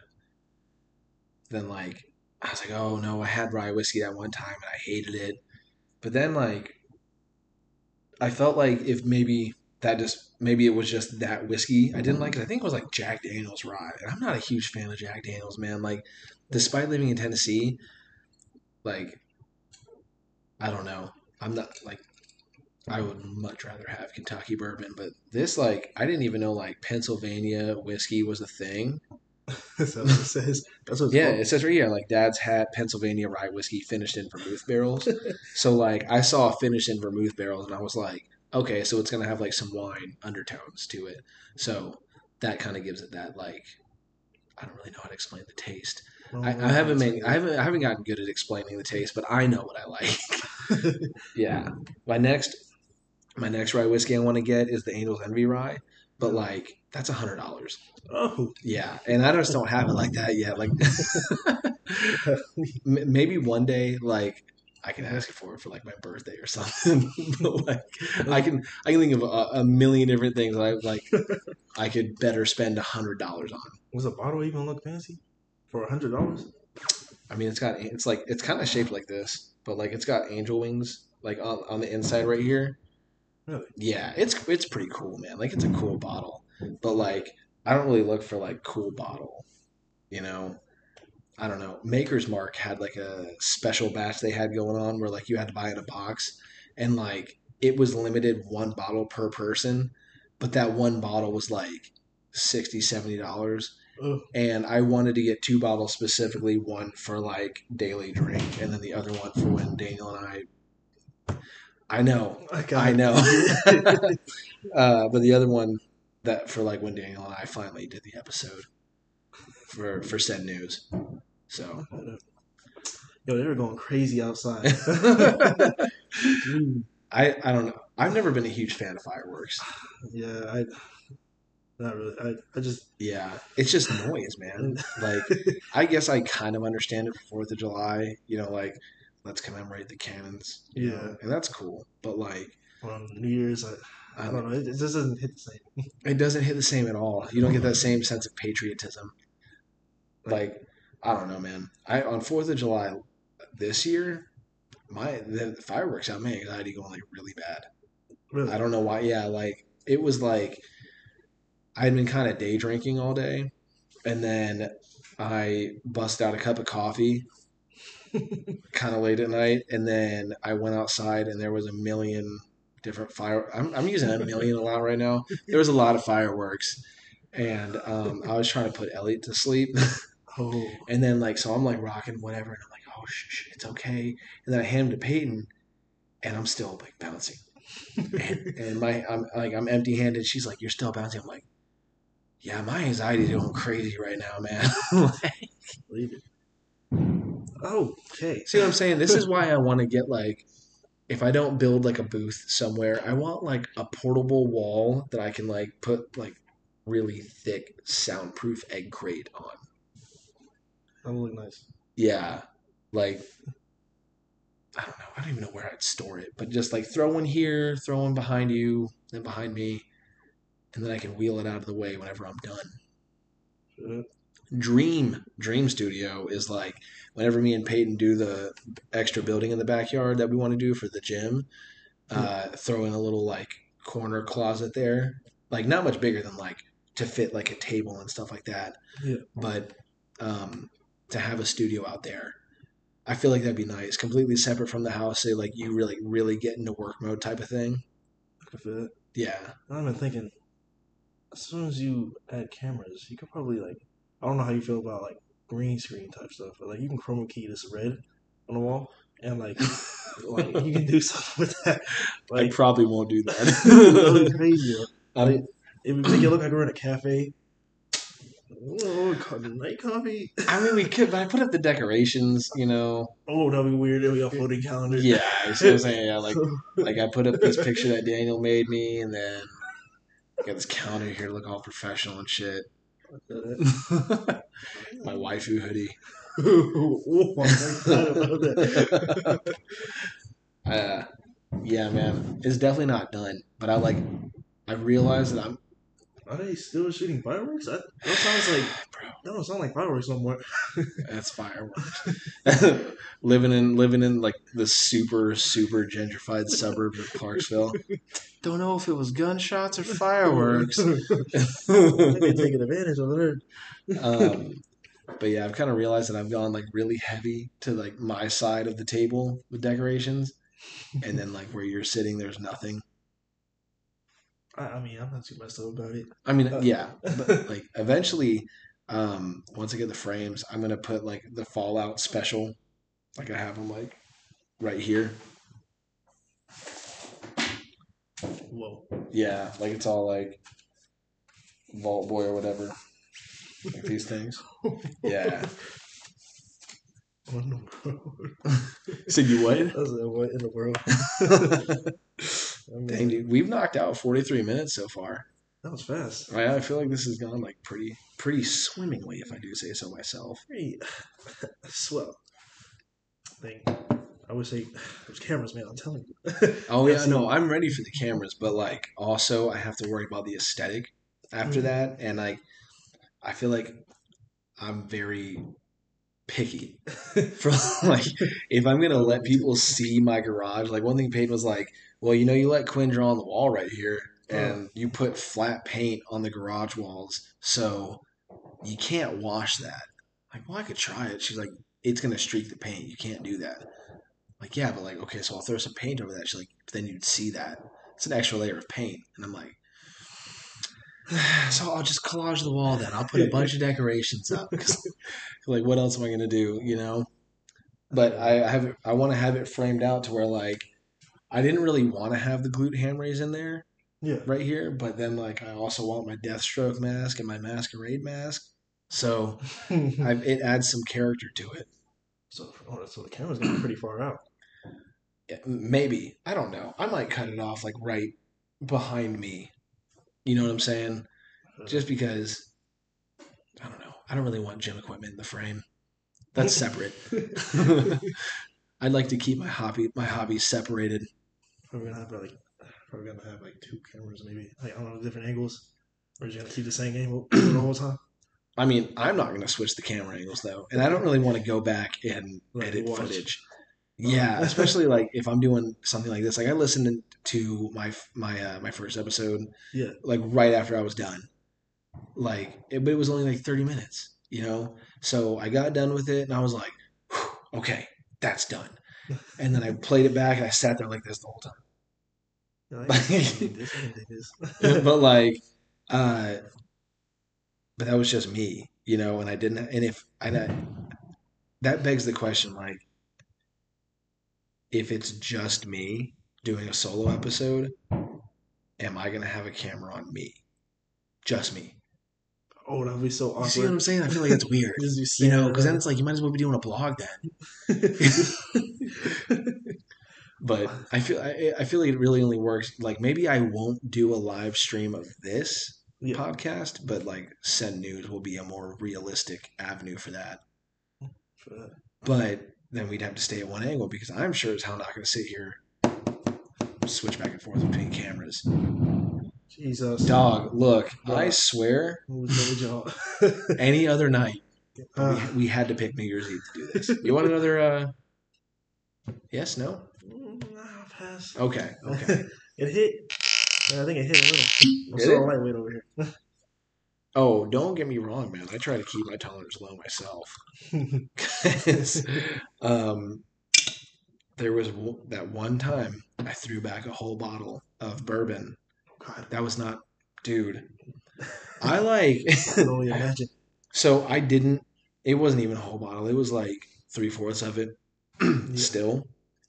then like I was like, oh no, I had rye whiskey that one time and I hated it. But then like I felt like if maybe that just maybe it was just that whiskey I didn't like it. I think it was like Jack Daniels rye, and I'm not a huge fan of Jack Daniels, man. Like, despite living in Tennessee, like I don't know, I'm not like I would much rather have Kentucky bourbon, but this like I didn't even know like Pennsylvania whiskey was a thing. That's what it says. That's what Yeah, called. it says right here, like Dad's Hat Pennsylvania rye whiskey finished in vermouth barrels. so like I saw finished in vermouth barrels, and I was like, okay, so it's gonna have like some wine undertones to it. So that kind of gives it that like I don't really know how to explain the taste. I, I haven't made I haven't I haven't gotten good at explaining the taste, but I know what I like. yeah, my next my next rye whiskey I want to get is the Angel's Envy rye, but like that's a hundred dollars. Oh, Yeah, and I just don't have it like that yet. Like maybe one day, like I can ask for it for like my birthday or something. but like I can, I can think of a, a million different things that I like. I could better spend a hundred dollars on. Was a bottle even look fancy for a hundred dollars? I mean, it's got, it's like, it's kind of shaped like this, but like it's got angel wings like on on the inside right here. Really? Yeah, it's it's pretty cool, man. Like it's a cool bottle, but like I don't really look for like cool bottle, you know. I don't know. Maker's Mark had like a special batch they had going on where like you had to buy in a box, and like it was limited one bottle per person, but that one bottle was like 60 70 dollars and i wanted to get two bottles specifically one for like daily drink and then the other one for when daniel and i i know I, i know uh, but the other one that for like when daniel and i finally did the episode for for said news so Yo, they were going crazy outside. I i don't know i've never been a huge fan of fireworks yeah, I not really. I, I just Yeah, it's just noise, man. Like, I guess I kind of understand it for Fourth of July. You know, like let's commemorate the cannons. Yeah. know, and that's cool. But like, on New Year's, I, I I don't know. It, it just doesn't hit the same. it doesn't hit the same at all. You don't get that same sense of patriotism. Like, I don't know, man. I on Fourth of July this year, my the fireworks got my anxiety going like really bad. Really, I don't know why. Yeah, like it was like I had been kind of day drinking all day, and then I bust out a cup of coffee, kind of late at night, and then I went outside and there was a million different fire. I'm, I'm using a million a lot right now. There was a lot of fireworks, and um, I was trying to put Elliot to sleep, Oh, and then like so I'm like rocking whatever, and I'm like, oh shh, shh, it's okay, and then I hand him to Peyton, and I'm still like bouncing and, and my I'm like I'm empty handed. She's like, "You're still bouncing." I'm like, "Yeah, my anxiety's going crazy right now, man." leave it. Oh, okay. See what I'm saying? This is why I want to get like, if I don't build like a booth somewhere, I want like a portable wall that I can like put like really thick soundproof egg crate on. That'll look nice. Yeah, like I don't know. I don't even know where I'd store it, but just like throw one here, throw one behind you, then behind me, and then I can wheel it out of the way whenever I'm done. Dream Dream Studio is like whenever me and Peyton do the extra building in the backyard that we want to do for the gym, uh, throw in a little like corner closet there, like not much bigger than like to fit like a table and stuff like that. Yeah. But um, to have a studio out there, I feel like that'd be nice, completely separate from the house. Say like you really really get into work mode type of thing. I could fit. Yeah, I've been thinking. As soon as you add cameras, you could probably like. I don't know how you feel about like green screen type stuff, but like you can chroma key this red on the wall, and like, like you can do something with that. I probably won't do that be crazy. Like, it would make it look like we're in a cafe. Oh, night coffee. I mean, we could, but I put up the decorations, you know. Oh, that'd be weird. Then we got floating calendars. Yeah, you see what I'm saying? Yeah, like, like I put up this picture that Daniel made me, and then I got this calendar here to look all professional and shit. My waifu hoodie. oh, I forgot about that. Uh, yeah, man, it's definitely not done. But I like, I realize that I'm, Are they still shooting fireworks? I, that sounds like bro. that don't sound like fireworks no more. That's fireworks. living in living in like the super super gentrified suburbs of Clarksville. Don't know if it was gunshots or fireworks. They're taking advantage of it. um, but yeah, I've kind of realized that I've gone like really heavy to like my side of the table with decorations, and then like where you're sitting, there's nothing. I, I mean, I'm not too messed up about it. I mean, Uh, yeah, but like eventually, um, once I get the frames, I'm gonna put like the Fallout special, like I have them like right here. Whoa. Yeah, like it's all like Vault Boy or whatever. Like these things. Yeah. Oh no, bro. So you what? That's a, what in the world? I mean, Dang, dude, we've knocked out 43 minutes so far. that was fast. I, I feel like this has gone like pretty, pretty swimmingly, if I do say so myself. Hey, swell. Thing. I would say there's cameras, man. I'm telling you. Oh yeah, no. I'm ready for the cameras, but like also I have to worry about the aesthetic after Mhm. that, and like I feel like I'm very picky for like if I'm gonna let people see my garage. Like one thing Peyton was like, "Well, you know, you let Quinn draw on the wall right here, oh. and you put flat paint on the garage walls, so you can't wash that." Like, well, I could try it. She's like, "It's gonna streak the paint. You can't do that." Like, yeah, but like, okay, so I'll throw some paint over that. She's like, then you'd see that. It's an extra layer of paint, and I'm like, so I'll just collage the wall. Then I'll put a bunch of decorations up. 'cause, like, what else am I gonna do? You know. But I I have I want to have it framed out to where like I didn't really want to have the glute ham raise in there Yeah. right here, but then like I also want my Deathstroke mask and my Masquerade mask. So I, it adds some character to it. so, oh, so the camera's gonna be pretty far out. Yeah, Maybe I don't know. I might cut it off like right behind me. You know what I'm saying? Hmm. Just because I don't know. I don't really want gym equipment in the frame. That's separate. I'd like to keep my hobby my hobbies separated. We're gonna have like, probably gonna have like two cameras, maybe like I don't know, different angles. Or just gonna keep the same angle the whole time. I mean, I'm not going to switch the camera angles though, and I don't really want to go back and Right, edit watch. footage. Yeah, especially like if I'm doing something like this. Like I listened to my my uh, my first episode, Yeah. like right after I was done. Like, it, but it was only like 30 minutes, you know. So I got done with it, and I was like, okay, that's done. And then I played it back, and I sat there like this the whole time. You're like, I can do this, I can do this. but like uh but that was just me you know and i didn't and if i that begs the question like if it's just me doing a solo episode am i going to have a camera on me just me oh, that'd be so awesome. you see what i'm saying i feel like that's weird you know because then it's like you might as well be doing a blog then but i feel I, I feel like it really only works like maybe i won't do a live stream of this Yeah. podcast, but like send news will be a more realistic avenue for that. For that. But then we'd have to stay at one angle because I'm sure as hell not going to sit here switch back and forth between cameras. Jesus. Dog, look, I swear, What was wrong with y'all? any other night Uh, we, we had to pick New Year's Eve to do this. You want another? uh Yes, no. nah, pass. Okay, okay. it hit. I think it hit a little. I'm Did still it? lightweight over here. Oh, don't get me wrong, man. I try to keep my tolerance low myself. 'Cause, um, there was w- that one time I threw back a whole bottle of bourbon. God, That was not, dude. I like. I can only imagine. so I didn't. It wasn't even a whole bottle. It was like three fourths of it. Still,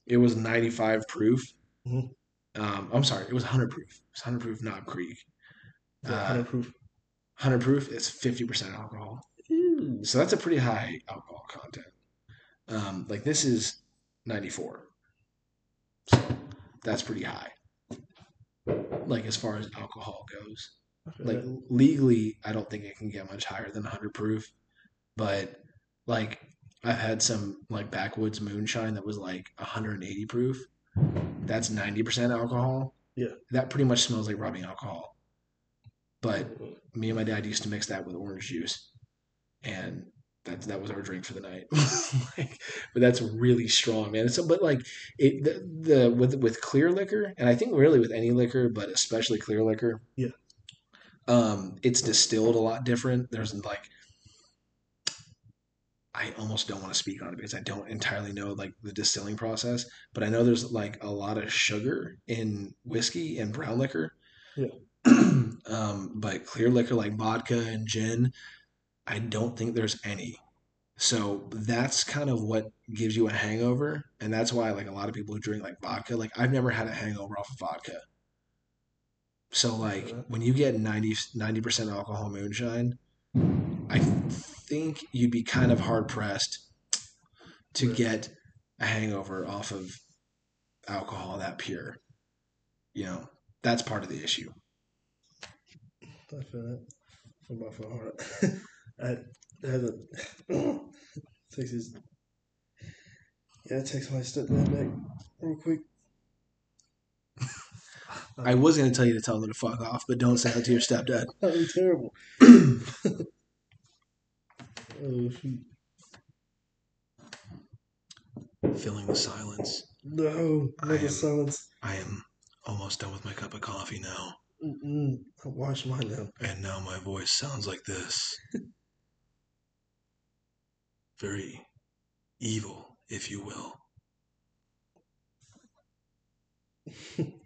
it was ninety five proof. Mhm. Um, I'm sorry, it was hundred proof. It was hundred proof Knob Creek. Uh, hundred proof. Hundred proof. It's fifty percent alcohol. Ooh. So that's a pretty high alcohol content. Um, like this is 94. So that's pretty high. Like as far as alcohol goes. Like legally, I don't think it can get much higher than 100 proof. But like I've had some like backwoods moonshine that was like 180 proof. That's 90% alcohol. Yeah. That pretty much smells like rubbing alcohol. But me and my dad used to mix that with orange juice, and that that was our drink for the night. like, but that's really strong, man. It's but like it the, the with with clear liquor, and I think really with any liquor, but especially clear liquor. Yeah. Um, it's distilled a lot different. There's like. I almost don't want to speak on it because I don't entirely know like the distilling process, but I know there's like a lot of sugar in whiskey and brown liquor. Yeah. um, but clear liquor like vodka and gin, I don't think there's any. So that's kind of what gives you a hangover, and that's why like a lot of people who drink like vodka, like I've never had a hangover off of vodka. So like when you get 90 percent alcohol moonshine, I think you'd be kind of hard pressed to get a hangover off of alcohol that pure. You know, that's part of the issue. I feel that. I'm about for hard. I had to text his. Yeah, text my stepdad back real quick. I was going to tell you to tell them to fuck off, but don't say it to your stepdad. that would be terrible. oh! Filling the silence. No, I not the silence. I am almost done with my cup of coffee now, Mm-mm. I washed mine now. and now my voice sounds like this. Very evil, if you will.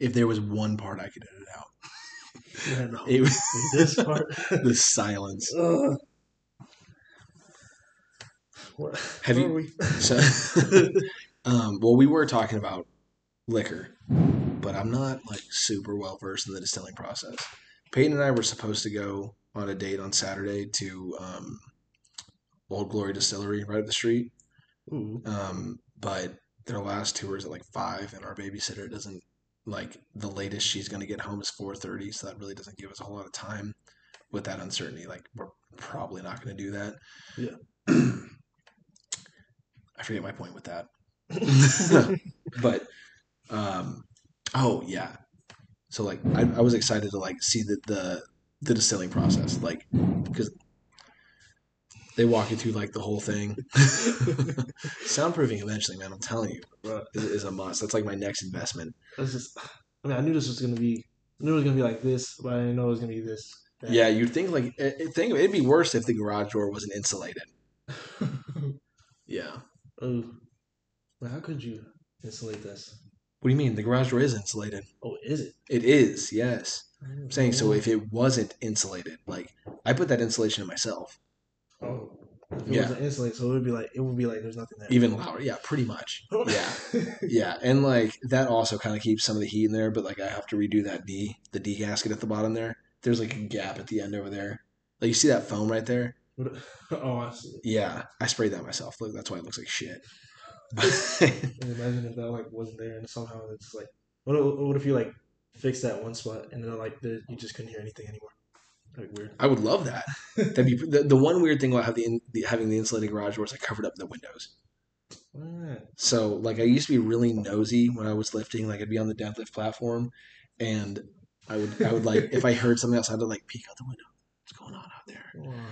if there was one part I could edit out, Yeah, no. it was this part. the silence. What? Have you- are we? So, um, well, we were talking about liquor, but I'm not like super well versed in the distilling process. Peyton and I were supposed to go on a date on Saturday to um, Old Glory Distillery right up the street, um, but their last tour is at like five, and our babysitter doesn't like the latest she's going to get home is four thirty, so that really doesn't give us a whole lot of time. With that uncertainty, like we're probably not going to do that. Yeah. I forget my point with that. but um oh yeah so like I, I was excited to like see the the, the distilling process like because they walk you through like the whole thing soundproofing eventually man i'm telling you Right. is, is a must that's like my next investment That's just. I mean, I knew this was gonna be. I knew it was gonna be like this, but I didn't know it was gonna be this. bad. yeah you'd think like think it'd be worse if the garage door wasn't insulated yeah oh. Well, how could you insulate this? what do you mean the garage door is insulated Oh, is it? it is yes i'm saying so if it wasn't insulated like i put that insulation in myself Oh. If it Yeah. wasn't insulated, so it would be like it would be like there's nothing there. even louder yeah pretty much yeah Yeah, and like that also kind of keeps some of the heat in there, but like I have to redo that D, the D gasket at the bottom there. There's like a gap at the end over there. Like you see that foam right there? oh, I see. Yeah, I sprayed that myself. Look, that's why it looks like shit. Imagine if that like wasn't there and somehow it's like, what? if- What if you like fix that one spot and then like the, you just couldn't hear anything anymore? Weird. I would love that. That'd be the, the one weird thing about having the, in- the having the insulated garage doors. I covered up the windows. Ah, So like I used to be really nosy when I was lifting. Like I'd be on the deadlift platform, and I would I would like if I heard something outside, I'd like peek out the window. What's going on out there?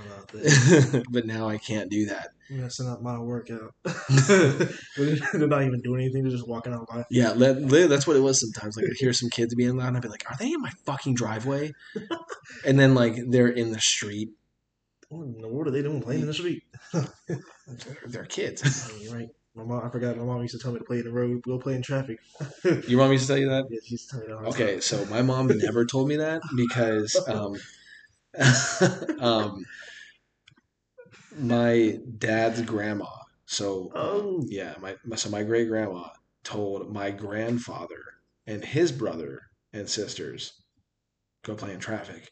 about this? but now I can't do that. Messing up my workout. They're not even doing anything. They're just walking out by. Yeah, that's what it was sometimes. Like, I'd hear some kids being loud, and I'd be like, "Are they in my fucking driveway?" and then like they're in the street. What in the world are they doing playing in the street? They're, they're kids. I mean, you're right. My mom, I forgot. My mom used to tell me to play in the road. Go play in traffic. You want me to tell you that? Yeah, she used to tell me that. Okay, so my mom never told me that because um, um, my dad's grandma. So Oh, yeah, my so my great grandma told my grandfather and his brother and sisters go play in traffic.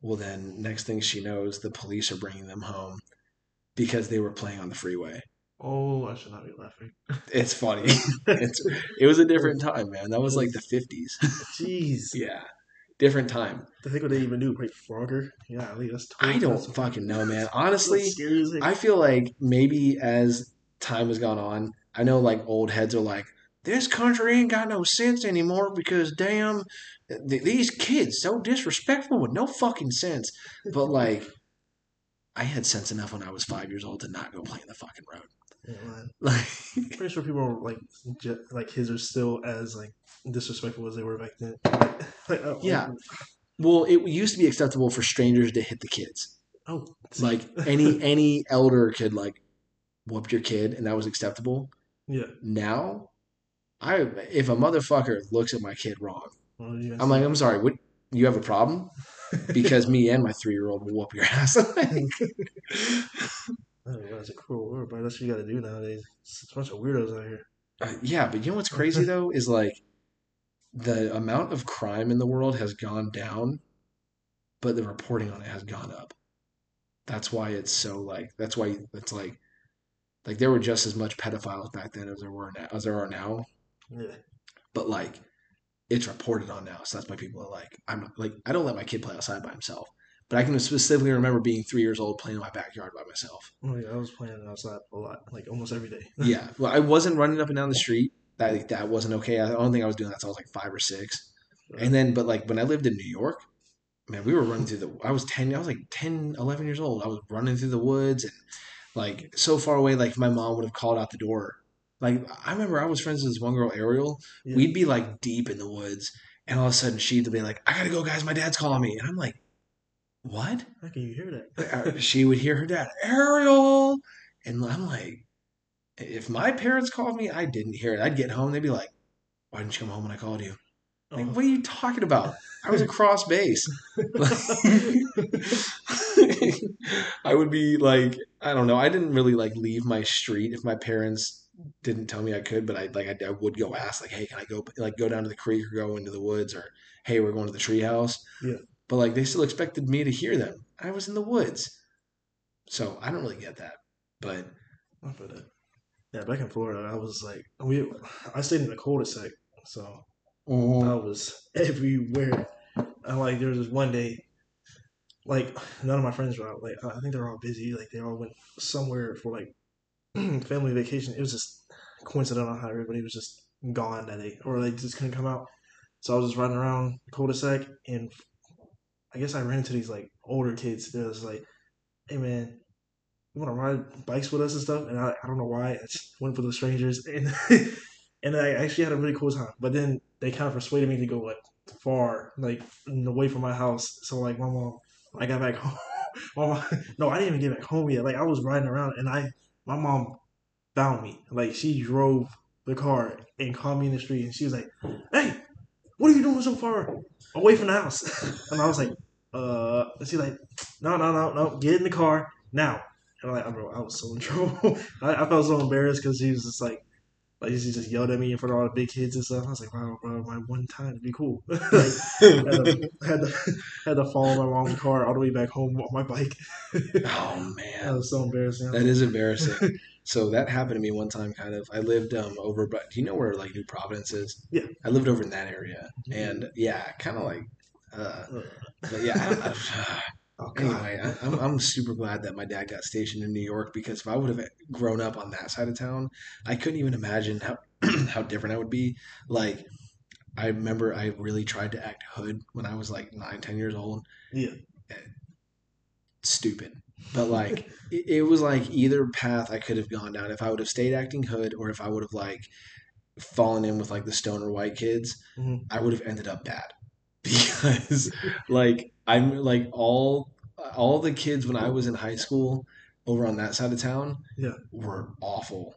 Well, then next thing she knows, the police are bringing them home because they were playing on the freeway. oh, I should not be laughing. It's funny. it's, it was a different time, man. That was like the fifties. Jeez, yeah, different time. I think what they even do, play Frogger. Yeah, I think that's. I don't that's- fucking know, man. Honestly, scary as heck. I feel like maybe as time has gone on, I know like old heads are like, this country ain't got no sense anymore because damn, th- these kids so disrespectful with no fucking sense. But like, I had sense enough when I was five years old to not go play in the fucking road. Like, pretty sure people are like, ju- like kids are still as like disrespectful as they were back then. Like, oh, Yeah. well, it used to be acceptable for strangers to hit the kids. Oh, Like any any elder could like whoop your kid, and that was acceptable. yeah. Now, I if a motherfucker looks at my kid wrong. Well, I'm like, I'm sorry, what? You have a problem? Because me and my three year old will whoop your ass. Oh, that's a cruel world, but that's what you got to do nowadays. It's a bunch of weirdos out here. Uh, yeah, but you know what's crazy though is like the amount of crime in the world has gone down, but the reporting on it has gone up. That's why it's so like. That's why it's like, like there were just as much pedophiles back then as there were now, as there are now. Yeah. But like, it's reported on now, so that's why people are like, I'm like, I don't let my kid play outside by himself. But I can specifically remember being three years old playing in my backyard by myself. Oh, yeah, I was playing outside a lot, like almost every day. yeah. Well, I wasn't running up and down the street. That that wasn't okay. I don't think I was doing that until I was like five or six. And then, but like when I lived in New York, man, we were running through the. I was ten. I was like 10, 11 years old. I was running through the woods and like so far away. Like my mom would have called out the door. Like I remember, I was friends with this one girl, Ariel. Yeah. We'd be like deep in the woods, and all of a sudden she'd be like, "I gotta go, guys. My dad's calling me." And I'm like, "What?" How can you hear that? Uh, she would hear her dad, Ariel, and I'm like, if my parents called me, I didn't hear it. I'd get home, they'd be like, "Why didn't you come home when I called you?" Like, Oh. what are you talking about? I was across base. I would be like, I don't know. I didn't really like leave my street if my parents didn't tell me I could, but I like I, I would go ask like, hey, can I go like go down to the creek or go into the woods or hey, we're going to the treehouse. Yeah. But like they still expected me to hear them. I was in the woods, so I don't really get that. But I feel that. Yeah, back in Florida, I was like, we, I stayed in the cul-de-sac, so mm-hmm. I was everywhere. And like, there was this one day, like, none of my friends were out. Like, I think they're all busy. Like, they all went somewhere for like family vacation. It was just coincidental how everybody was just gone that day, or they just couldn't come out. So I was just riding around the cul-de-sac, and I guess I ran into these like older kids. They're just like, "Hey, man." You want to ride bikes with us and stuff? And I, I don't know why I just went for the strangers and and I actually had a really cool time. But then they kind of persuaded me to go like far, like away from my house. So like my mom, I got back home. My mom, no, I didn't even get back home yet. Like I was riding around, and I my mom found me. Like she drove the car and called me in the street, and she was like, "Hey, what are you doing so far away from the house?" And I was like, "Uh," and she's like, "No, no, no, no, get in the car now." And I'm like, bro, I was so in trouble. I, I felt so embarrassed because he was just like, like he just yelled at me in front of all the big kids and stuff. I was like, wow, bro, my one time to be cool. like, had, to, had, to, had to follow my mom's car all the way back home on my bike. oh man, that was so embarrassing. that is embarrassing. So that happened to me one time. Kind of. I lived um over, but do you know where like New Providence is? Yeah. I lived over in that area, and yeah, kind of like. Uh, but yeah, I, I, oh, anyway, I, I'm, I'm super glad that my dad got stationed in New York because if I would have grown up on that side of town, I couldn't even imagine how how different I would be. Like, I remember I really tried to act hood when I was like nine, ten years old. Yeah. Stupid, but like it, it was like either path I could have gone down. If I would have stayed acting hood, or if I would have like fallen in with like the stoner white kids, Mhm. I would have ended up bad because like I'm like all all the kids when I was in high school over on that side of town Yeah. were awful.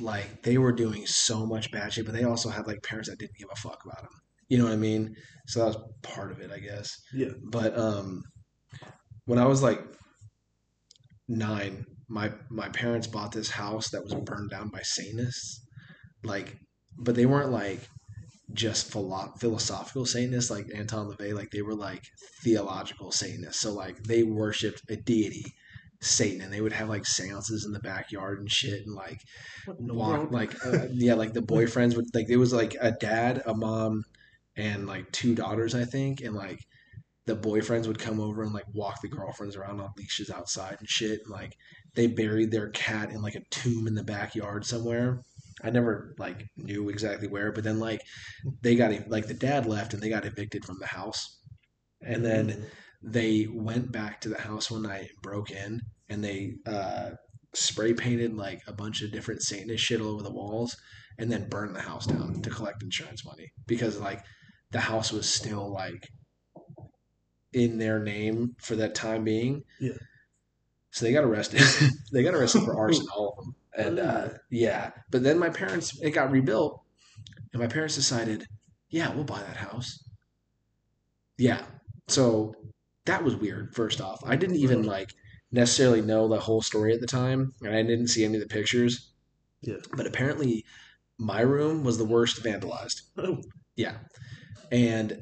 Like they were doing so much bad shit, but they also had like parents that didn't give a fuck about them. You know what I mean? So that was part of it, I guess. Yeah. But um, when I was like nine, my my parents bought this house that was burned down by Satanists. Like, but they weren't like just philo- philosophical Satanists like Anton LaVey. Like they were like theological Satanists. So like they worshipped a deity, Satan, and they would have like seances in the backyard and shit, and like walk like uh, yeah, like the boyfriends would like there was like a dad, a mom, and like two daughters, I think, and like the boyfriends would come over and like walk the girlfriends around on leashes outside and shit. And, like they buried their cat in like a tomb in the backyard somewhere. I never like knew exactly where, but then like they got like the dad left and they got evicted from the house, and then they went back to the house one night and broke in and they uh, spray painted like a bunch of different Satanist shit all over the walls and then burned the house down to collect insurance money because like the house was still like in their name for that time being. Yeah. So they got arrested. they got arrested for arson, all of them. And uh, yeah, but then my parents, it got rebuilt, and my parents decided, yeah, we'll buy that house. Yeah. So that was weird. First off, I didn't even like necessarily know the whole story at the time, and I didn't see any of the pictures. Yeah. But apparently, my room was the worst vandalized. Oh. Yeah. And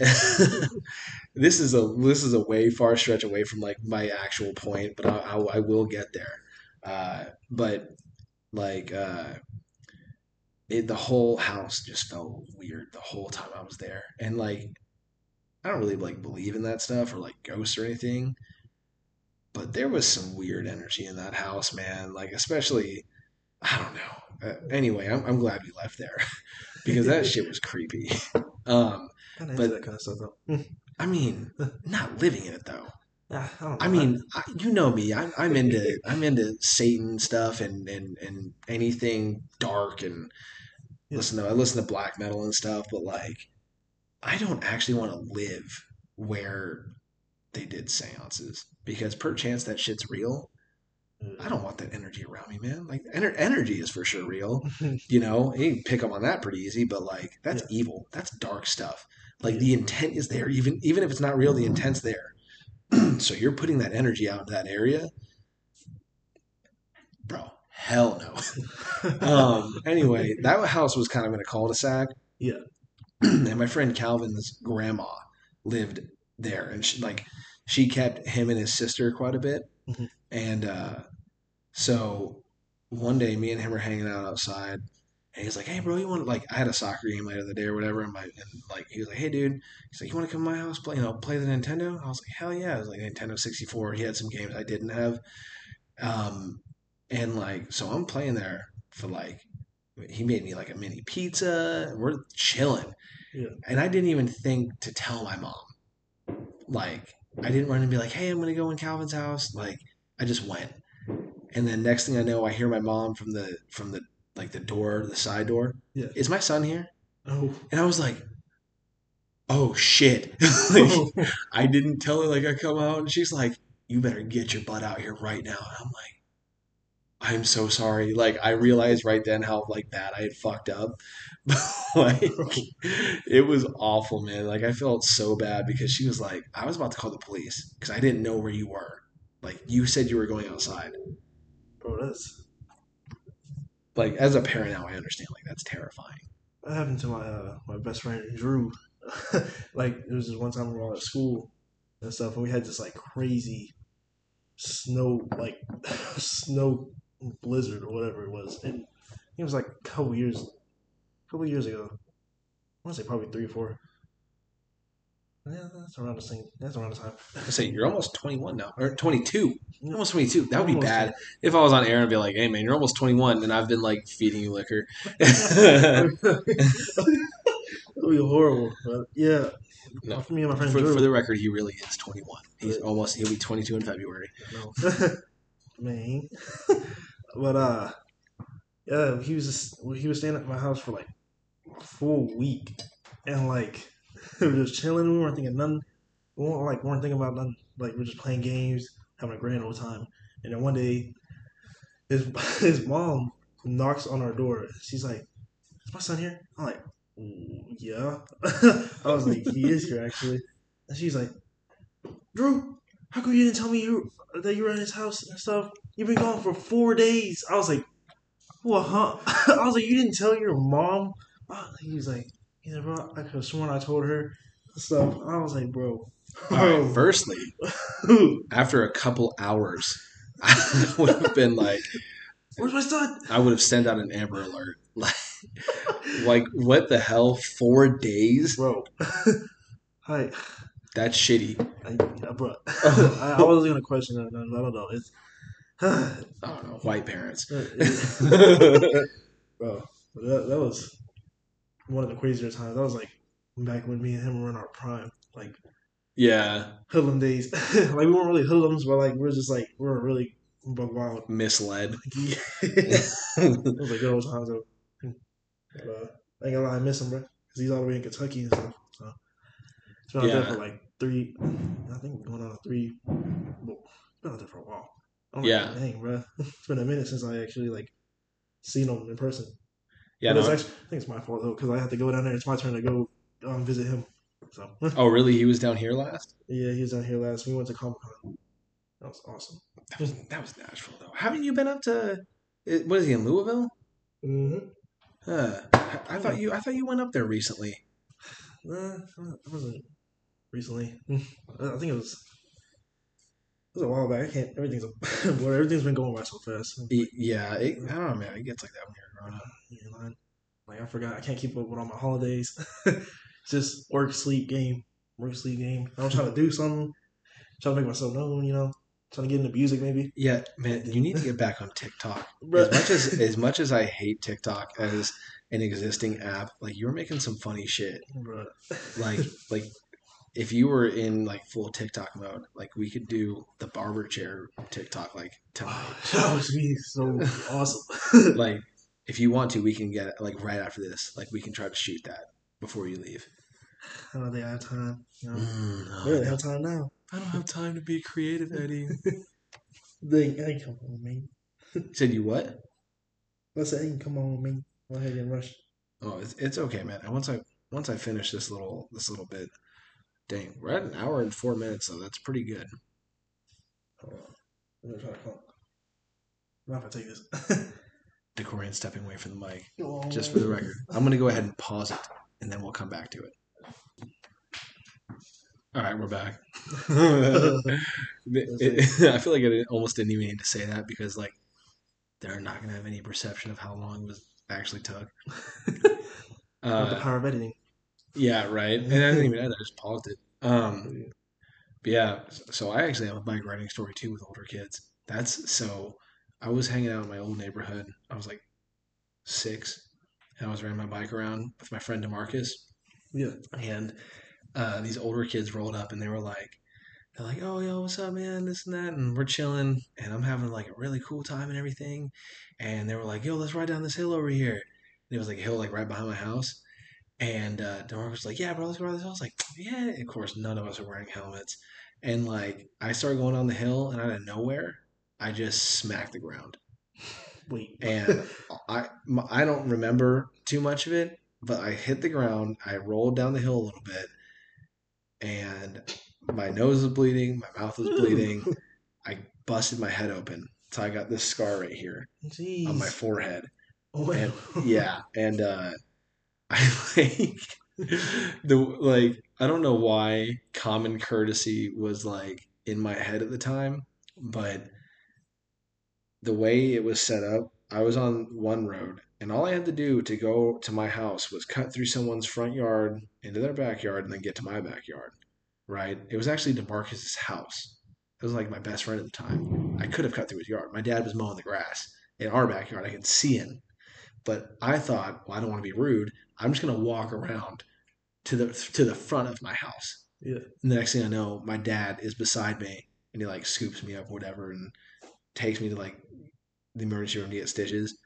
this is a this is a way far stretch away from like my actual point, but I, I, I will get there. Uh, but like uh, it, the whole house just felt weird the whole time I was there, and like I don't really like believe in that stuff or like ghosts or anything, but there was some weird energy in that house, man. Like especially I don't know. Uh, anyway, I'm I'm glad we left there because that shit was creepy. Um, but- that kind of stuff though. I mean, not living in it though. I. I mean, I, you know me. I'm, I'm into I'm into Satan stuff and and and anything dark and Yeah. listen to I listen to black metal and stuff. But like, I don't actually want to live where they did seances because perchance that shit's real. I don't want that energy around me, man. Like ener- energy is for sure real. You know, you can pick up on that pretty easy, but like that's evil. That's dark stuff. Like the intent is there, even even if it's not real, the intent's there. so you're putting that energy out in that area, bro. Hell no. um. Anyway, that house was kind of in a cul-de-sac. Yeah. and my friend Calvin's grandma lived there, and she like she kept him and his sister quite a bit, Mhm. and uh, so one day me and him were hanging out outside. And he's like, "Hey, bro, you want like I had a soccer game later the day or whatever." And my and like he was like, "Hey, dude," he's like, "You want to come to my house play? You know, play the Nintendo?" I was like, "Hell yeah!" It was like Nintendo sixty four. He had some games I didn't have, um, and like so I'm playing there for like he made me like a mini pizza. We're chilling, Yeah. and I didn't even think to tell my mom. Like I didn't run and be like, "Hey, I'm gonna go in Calvin's house." Like I just went, and then next thing I know, I hear my mom from the from the like the door, the side door. Yeah. Is my son here? Oh. And I was like, "Oh shit!" like, oh. I didn't tell her like I come out, and she's like, "You better get your butt out here right now." And I'm like, "I'm so sorry." Like I realized right then how like bad I had fucked up. like it was awful, man. Like I felt so bad because she was like, I was about to call the police because I didn't know where you were. Like you said you were going outside. Bro, that's Like as a parent now, I understand. Like that's terrifying. that happened to my uh, my best friend Drew. like it was just one time we were all at school and stuff, and we had this like crazy snow, like snow blizzard or whatever it was, and it was like a couple years, a couple years ago. I want to say probably three or four. Yeah, that's around the same. That's around the time. I say you're almost 21 now, or 22. You're almost 22. That would be Almost bad if I was on air and be like, "Hey, man, you're almost 21," and I've been like feeding you liquor. It would be horrible, but yeah. No. for me and my friend for, Drew. for the record, he really is 21. He's almost. He'll be 22 in February. No. Man. but uh yeah, he was just he was staying at my house for like a full week. And like we were just chilling, we weren't thinking nothing. We weren't like weren't thinking about nothing. Like we are just playing games, having a grand old time. And then one day his his mom knocks on our door. She's like, Is my son here? I'm like, "Mm, yeah. I was like, he is here actually. And she's like, Drew, how come you didn't tell me you that you were in his house and stuff? You've been gone for four days. I was like, what, huh? I was like, you didn't tell your mom? He was like, he's like, bro, I could have sworn I told her stuff. I was like, bro. All right. Firstly, after a couple hours, I would have been like, Where's my son? I would have sent out an Amber Alert. Like, like what the hell? Four days? Bro. Hi. That's shitty. I, yeah, bro. I, I wasn't going to question that. I don't know. It's. I don't know. White parents. Uh, bro, that, that was one of the crazier times. That was like back when me and him were in our prime, like yeah. hoodlum days. like we weren't really hoodlums, but like we are just like we were really bug wild. Misled. it was like good old times though. But, uh, I ain't gonna lie, I miss him, bro, because he's all the way in Kentucky and stuff. So it's been out Yeah. there for like three. I think going on three. Well, it's been out there for a while. I'm Yeah. Like, Dang, bro, it's been a minute since I actually like seen him in person. Yeah. No, actually, I think it's my fault though, because I had to go down there. It's my turn to go um, visit him. So oh, really? He was down here last? yeah, he was down here last. We went to Comic Con. That was awesome. That was, that was Nashville, though. Haven't you been up to? What is he in Louisville? Mm-hmm. Huh. I thought you. I thought you went up there recently. Nah, it wasn't recently. I think it was. It was a while back. I can't. Everything's a blur. Everything's been going by so fast. Yeah. It, I don't know, man. It gets like that when you're growing up. Man. Like I forgot. I can't keep up with all my holidays. just work, sleep, game, work, sleep, game. I'm trying to do something. Trying to make myself known. You know, trying to get into music maybe. Yeah, man. You need to get back on TikTok. As much as as much as I hate TikTok as an existing app, like you're making some funny shit. Bruh. Like like if you were in like full TikTok mode, like we could do the barber chair TikTok like tonight. that would be so awesome. like if you want to, we can get it like right after this. Like we can try to shoot that before you leave. I don't think I have time. You know, Mm, no, I I, don't, have time now. I don't have time to be creative, Eddie. They, hey, come on, with man. Said you what? I said, hey, come on, with man. Go ahead and rush. Oh, it's, it's okay, man. And once I once I finish this little this little bit, dang, we're at an hour and four minutes, so that's pretty good. Hold on. I'm gonna try to call. I'm not gonna take this. Decorian stepping away from the mic, just for the record. I'm gonna go ahead and pause it, and then we'll come back to it. All right, we're back. It- it- I feel like I almost didn't even need to say that because like they're not gonna have any perception of how long it was actually took. the Uh, power of editing. yeah, right. And I didn't even edit; I just paused it. Um, but yeah, so I actually have a bike riding story too with older kids. That's so. I was hanging out in my old neighborhood. I was like six, and I was riding my bike around with my friend Demarcus. Yeah. and uh, these older kids rolled up and they were like they're like oh yo what's up man? This and that and we're chilling and i'm having like a really cool time and everything. And they were like yo let's ride down this hill over here. And it was like a hill like right behind my house. And uh DeMarcus was like yeah bro let's go around this hill. I was like yeah. Of course none of us are wearing helmets. And like i started going down the hill and out of nowhere i just smacked the ground Wait. and I I don't remember too much of it, but I hit the ground. I rolled down the hill a little bit, and my nose was bleeding. My mouth was bleeding. I busted my head open, so I got this scar right here Jeez. on my forehead. oh And yeah, and uh, I like the like I don't know why common courtesy was like in my head at the time, but the way it was set up, I was on one road, and all I had to do to go to my house was cut through someone's front yard into their backyard and then get to my backyard. Right? It was actually DeMarcus's house. It was like my best friend at the time. I could have cut through his yard. My dad was mowing the grass in our backyard. I could see him. But I thought, well, I don't want to be rude. I'm just gonna walk around to the to the front of my house. Yeah. And the next thing I know, my dad is beside me and he like scoops me up, whatever, and takes me to like the emergency room to get stitches.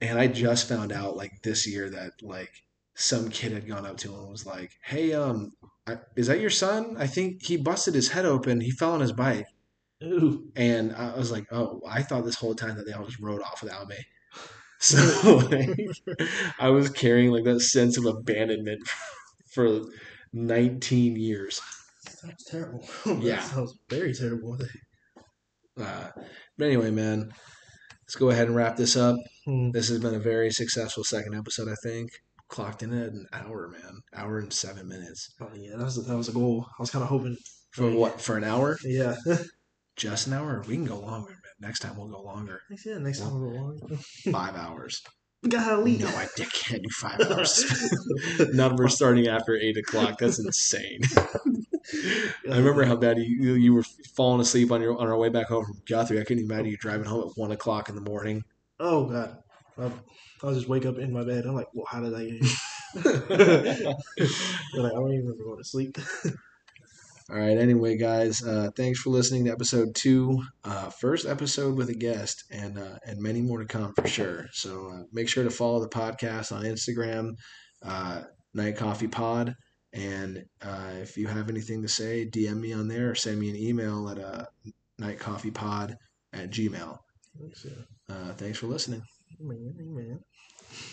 And I just found out like this year that like some kid had gone up to him and was like, "Hey, um, I, is that your son? I think he busted his head open. He fell on his bike." Ooh. And I was like, "Oh, I thought this whole time that they all just rode off without me." So like, I was carrying like that sense of abandonment for 19 years. That's terrible. Yeah. That sounds very terrible. Uh, but anyway, man, let's go ahead and wrap this up. Hmm. This has been a very successful second episode, I think. Clocked in at an hour, man. Hour and seven minutes. Oh yeah, that was that was a goal. I was kind of hoping. For what? For an hour? Yeah. Just an hour? We can go longer, man. Next time we'll go longer. yeah. Next time we'll go on. Five hours. We got lead. No, I can't do five hours. Number starting after eight o'clock. That's insane. I remember how bad you you were falling asleep on your on our way back home from Guthrie. I couldn't imagine you driving home at one o'clock in the morning. Oh god. I, I'll just wake up in my bed. I'm like, well, how did I get here? like, I don't even remember going to sleep. All right. Anyway, guys, uh, thanks for listening to episode two, uh, first episode with a guest, and uh, and many more to come for sure. So uh, make sure to follow the podcast on Instagram, uh, Night Coffee Pod, and uh, if you have anything to say, DM me on there or send me an email at uh, nightcoffeepod at gmail. Thanks. Uh, thanks for listening. Man, man.